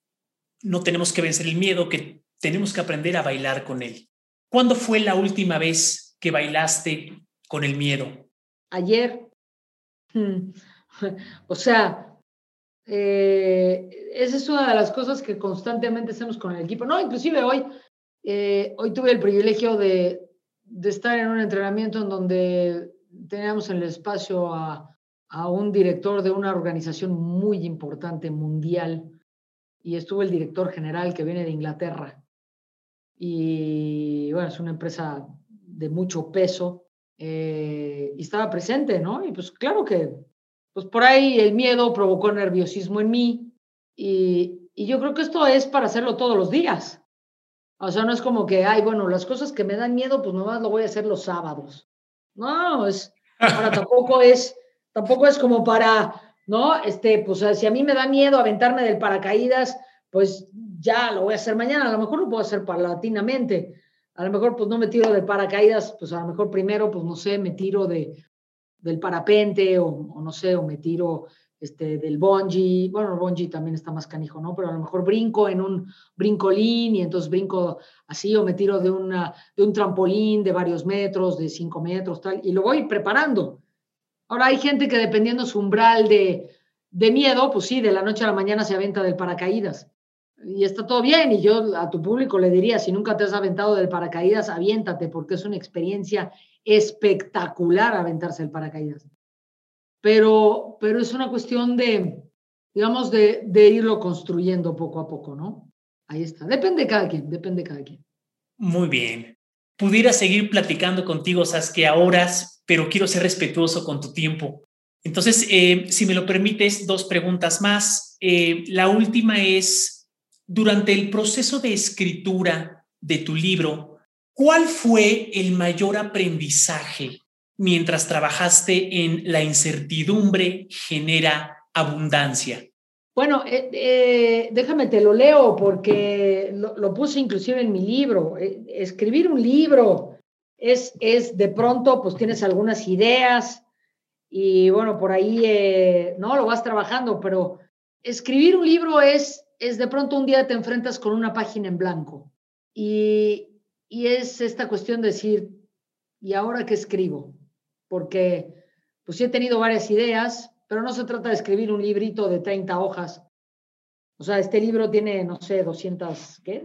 no tenemos que vencer el miedo, que tenemos que aprender a bailar con él. ¿Cuándo fue la última vez que bailaste con el miedo? ayer. O sea, eh, esa es una de las cosas que constantemente hacemos con el equipo. No, inclusive hoy, eh, hoy tuve el privilegio de, de, estar en un entrenamiento en donde teníamos en el espacio a, a un director de una organización muy importante mundial y estuvo el director general que viene de Inglaterra. Y bueno, es una empresa de mucho peso eh, y estaba presente, ¿no? Y pues claro que, pues por ahí el miedo provocó nerviosismo en mí y, y yo creo que esto es para hacerlo todos los días. O sea, no es como que, ay, bueno, las cosas que me dan miedo, pues nomás lo voy a hacer los sábados. No, es, ahora tampoco es, tampoco es como para, ¿no? Este, pues si a mí me da miedo aventarme del paracaídas, pues ya lo voy a hacer mañana. A lo mejor lo puedo hacer paulatinamente a lo mejor pues no me tiro de paracaídas, pues a lo mejor primero, pues no sé, me tiro de, del parapente o, no sé, o me tiro este, del bungee, bueno, el bungee también está más canijo, ¿no? Pero a lo mejor brinco en un brincolín y entonces brinco así o me tiro de, de un trampolín de varios metros, de cinco metros, tal, y lo voy preparando. Ahora hay gente que dependiendo su umbral de, de miedo, pues sí, de la noche a la mañana se aventa del paracaídas y está todo bien. Y yo a tu público le diría, si nunca te has aventado del paracaídas, aviéntate, porque es una experiencia espectacular aventarse el paracaídas. Pero, pero es una cuestión de, digamos, de, de irlo construyendo poco a poco, ¿no? Ahí está. Depende de cada quien, depende de cada quien. Muy bien. Pudiera seguir platicando contigo, Saskia, horas, pero quiero ser respetuoso con tu tiempo. Entonces, eh, si me lo permites, dos preguntas más. Eh, la última es, durante el proceso de escritura de tu libro, ¿cuál fue el mayor aprendizaje mientras trabajaste en La incertidumbre genera abundancia? Bueno, eh, eh, déjame te lo leo porque lo, puse inclusive en mi libro. Eh, escribir un libro es, es de pronto, pues tienes algunas ideas y bueno, por ahí no lo vas trabajando, pero escribir un libro es es de pronto un día te enfrentas con una página en blanco y, es esta cuestión de decir, ¿y ahora qué escribo? Porque pues he tenido varias ideas, pero no se trata de escribir un librito de 30 hojas. O sea, este libro tiene, no sé, 200, ¿qué?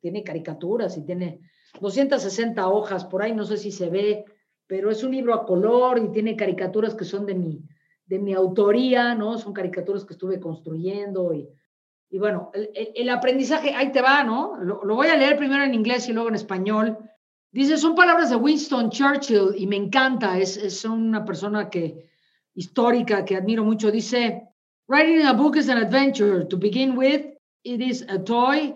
Tiene caricaturas y tiene 260 hojas, por ahí no sé si se ve, pero es un libro a color y tiene caricaturas que son de mi, de mi autoría, ¿no? Son caricaturas que estuve construyendo y y bueno, el, aprendizaje, ahí te va, ¿no? Lo, voy a leer primero en inglés y luego en español. Dice, son palabras de Winston Churchill y me encanta, es, es una persona que, histórica que admiro mucho. Dice, writing a book is an adventure. To begin with, it is a toy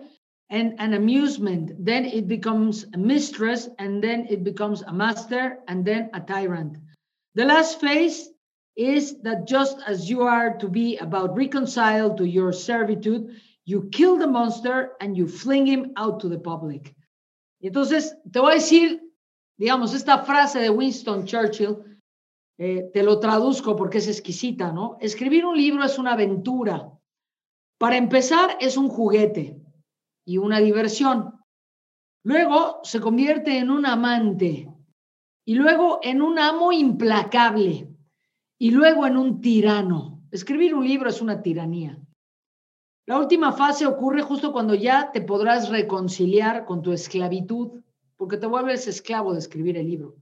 and an amusement. Then it becomes a mistress, and then it becomes a master, and then a tyrant. The last phase is that just as you are to be about reconciled to your servitude, you kill the monster and you fling him out to the public. Entonces, te voy a decir, digamos, esta frase de Winston Churchill, eh, te lo traduzco porque es exquisita, ¿no? Escribir un libro es una aventura. Para empezar, es un juguete y una diversión. Luego se convierte en un amante y luego en un amo implacable y luego en un tirano. Escribir un libro es una tiranía. La última fase ocurre justo cuando ya te podrás reconciliar con tu esclavitud, porque te vuelves esclavo de escribir el libro.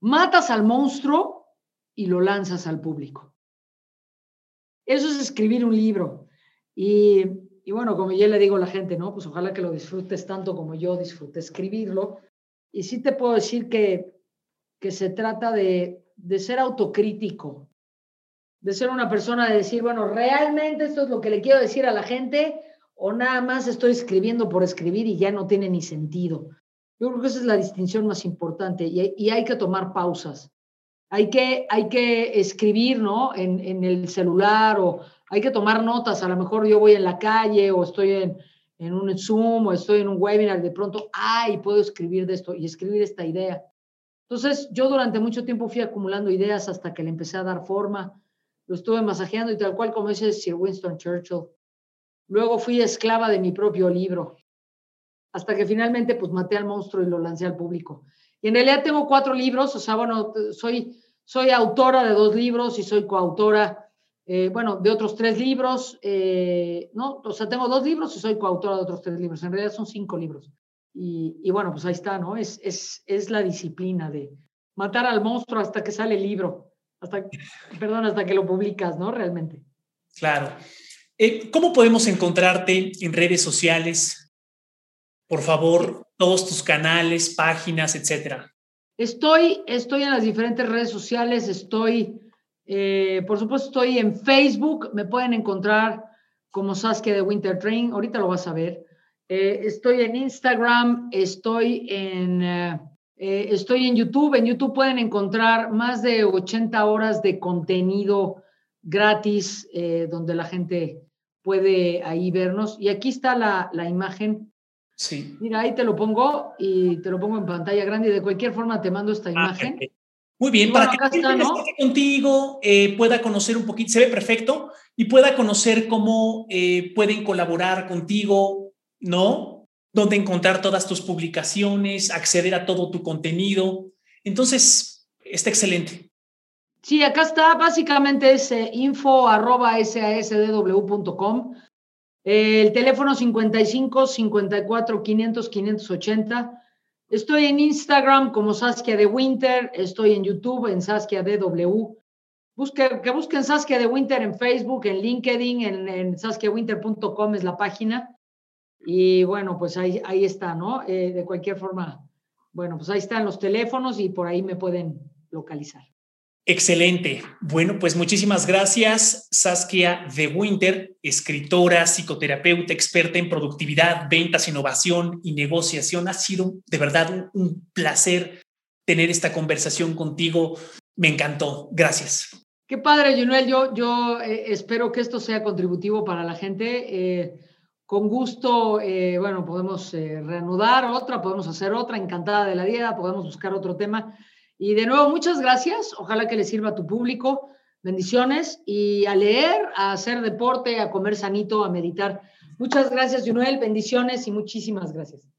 Matas al monstruo y lo lanzas al público. Eso es escribir un libro. Y, bueno, como ya le digo a la gente, ¿no? Pues ojalá que lo disfrutes tanto como yo disfruté escribirlo. Y sí te puedo decir que, que se trata de, de ser autocrítico, de ser una persona de decir, bueno, realmente esto es lo que le quiero decir a la gente o nada más estoy escribiendo por escribir y ya no tiene ni sentido. Yo creo que esa es la distinción más importante y, hay que tomar pausas. Hay que, hay que escribir, ¿no? En, en, el celular o hay que tomar notas. A lo mejor yo voy en la calle o estoy en, en un Zoom o estoy en un webinar, de pronto, ay, puedo escribir de esto y escribir esta idea. Entonces, yo durante mucho tiempo fui acumulando ideas hasta que le empecé a dar forma, lo estuve masajeando y tal cual como dice Sir Winston Churchill. Luego fui esclava de mi propio libro, hasta que finalmente pues maté al monstruo y lo lancé al público. Y en realidad tengo cuatro libros, o sea, bueno, soy, soy autora de dos libros y soy coautora, eh, bueno, de otros tres libros, eh, ¿no? O sea, tengo dos libros y soy coautora de otros tres libros. En realidad son cinco libros. Y, bueno, pues ahí está, ¿no? Es, es, es la disciplina de matar al monstruo hasta que sale el libro, hasta, perdón, hasta que lo publicas, ¿no? Realmente. Claro. Eh, ¿Cómo podemos encontrarte en redes sociales? Por favor, todos tus canales, páginas, etcétera. Estoy, estoy en las diferentes redes sociales, estoy, eh, por supuesto, estoy en Facebook, me pueden encontrar como Saskia de Winter Train, ahorita lo vas a ver. Eh, estoy en Instagram, estoy en, estoy en YouTube. En YouTube pueden encontrar más de 80 horas de contenido gratis donde la gente puede ahí vernos. Y aquí está la, la imagen. Sí. Mira, ahí te lo pongo y te lo pongo en pantalla grande y de cualquier forma te mando esta ah, imagen. Muy bien, para que está, ¿no? contigo eh, pueda conocer un poquito, se ve perfecto, y pueda conocer cómo eh, pueden colaborar contigo, ¿no? Dónde encontrar todas tus publicaciones, acceder a todo tu contenido. Entonces, está excelente. Sí, acá está, básicamente es eh, info arroba sasdw.com. el teléfono 55 54 500 580. Estoy en Instagram como Saskia de Winter, estoy en YouTube en Saskia DW. Busque, que busquen Saskia de Winter en Facebook, en LinkedIn, en, en saskiawinter.com es la página. Y bueno, pues ahí, ahí está, ¿no? Eh, de cualquier forma, bueno, pues ahí están los teléfonos y por ahí me pueden localizar. Excelente. Bueno, pues muchísimas gracias, Saskia de Winter, escritora, psicoterapeuta, experta en productividad, ventas, innovación y negociación. Ha sido de verdad un, placer tener esta conversación contigo. Me encantó. Gracias. Qué padre, Junuel. Yo, yo eh, espero que esto sea contributivo para la gente. Eh, con gusto, eh, bueno, podemos reanudar otra, podemos hacer otra, encantada de la vida, podemos buscar otro tema. Y de nuevo, muchas gracias. Ojalá que le sirva a tu público. Bendiciones y a leer, a hacer deporte, a comer sanito, a meditar. Muchas gracias, Junuel. Bendiciones y muchísimas gracias.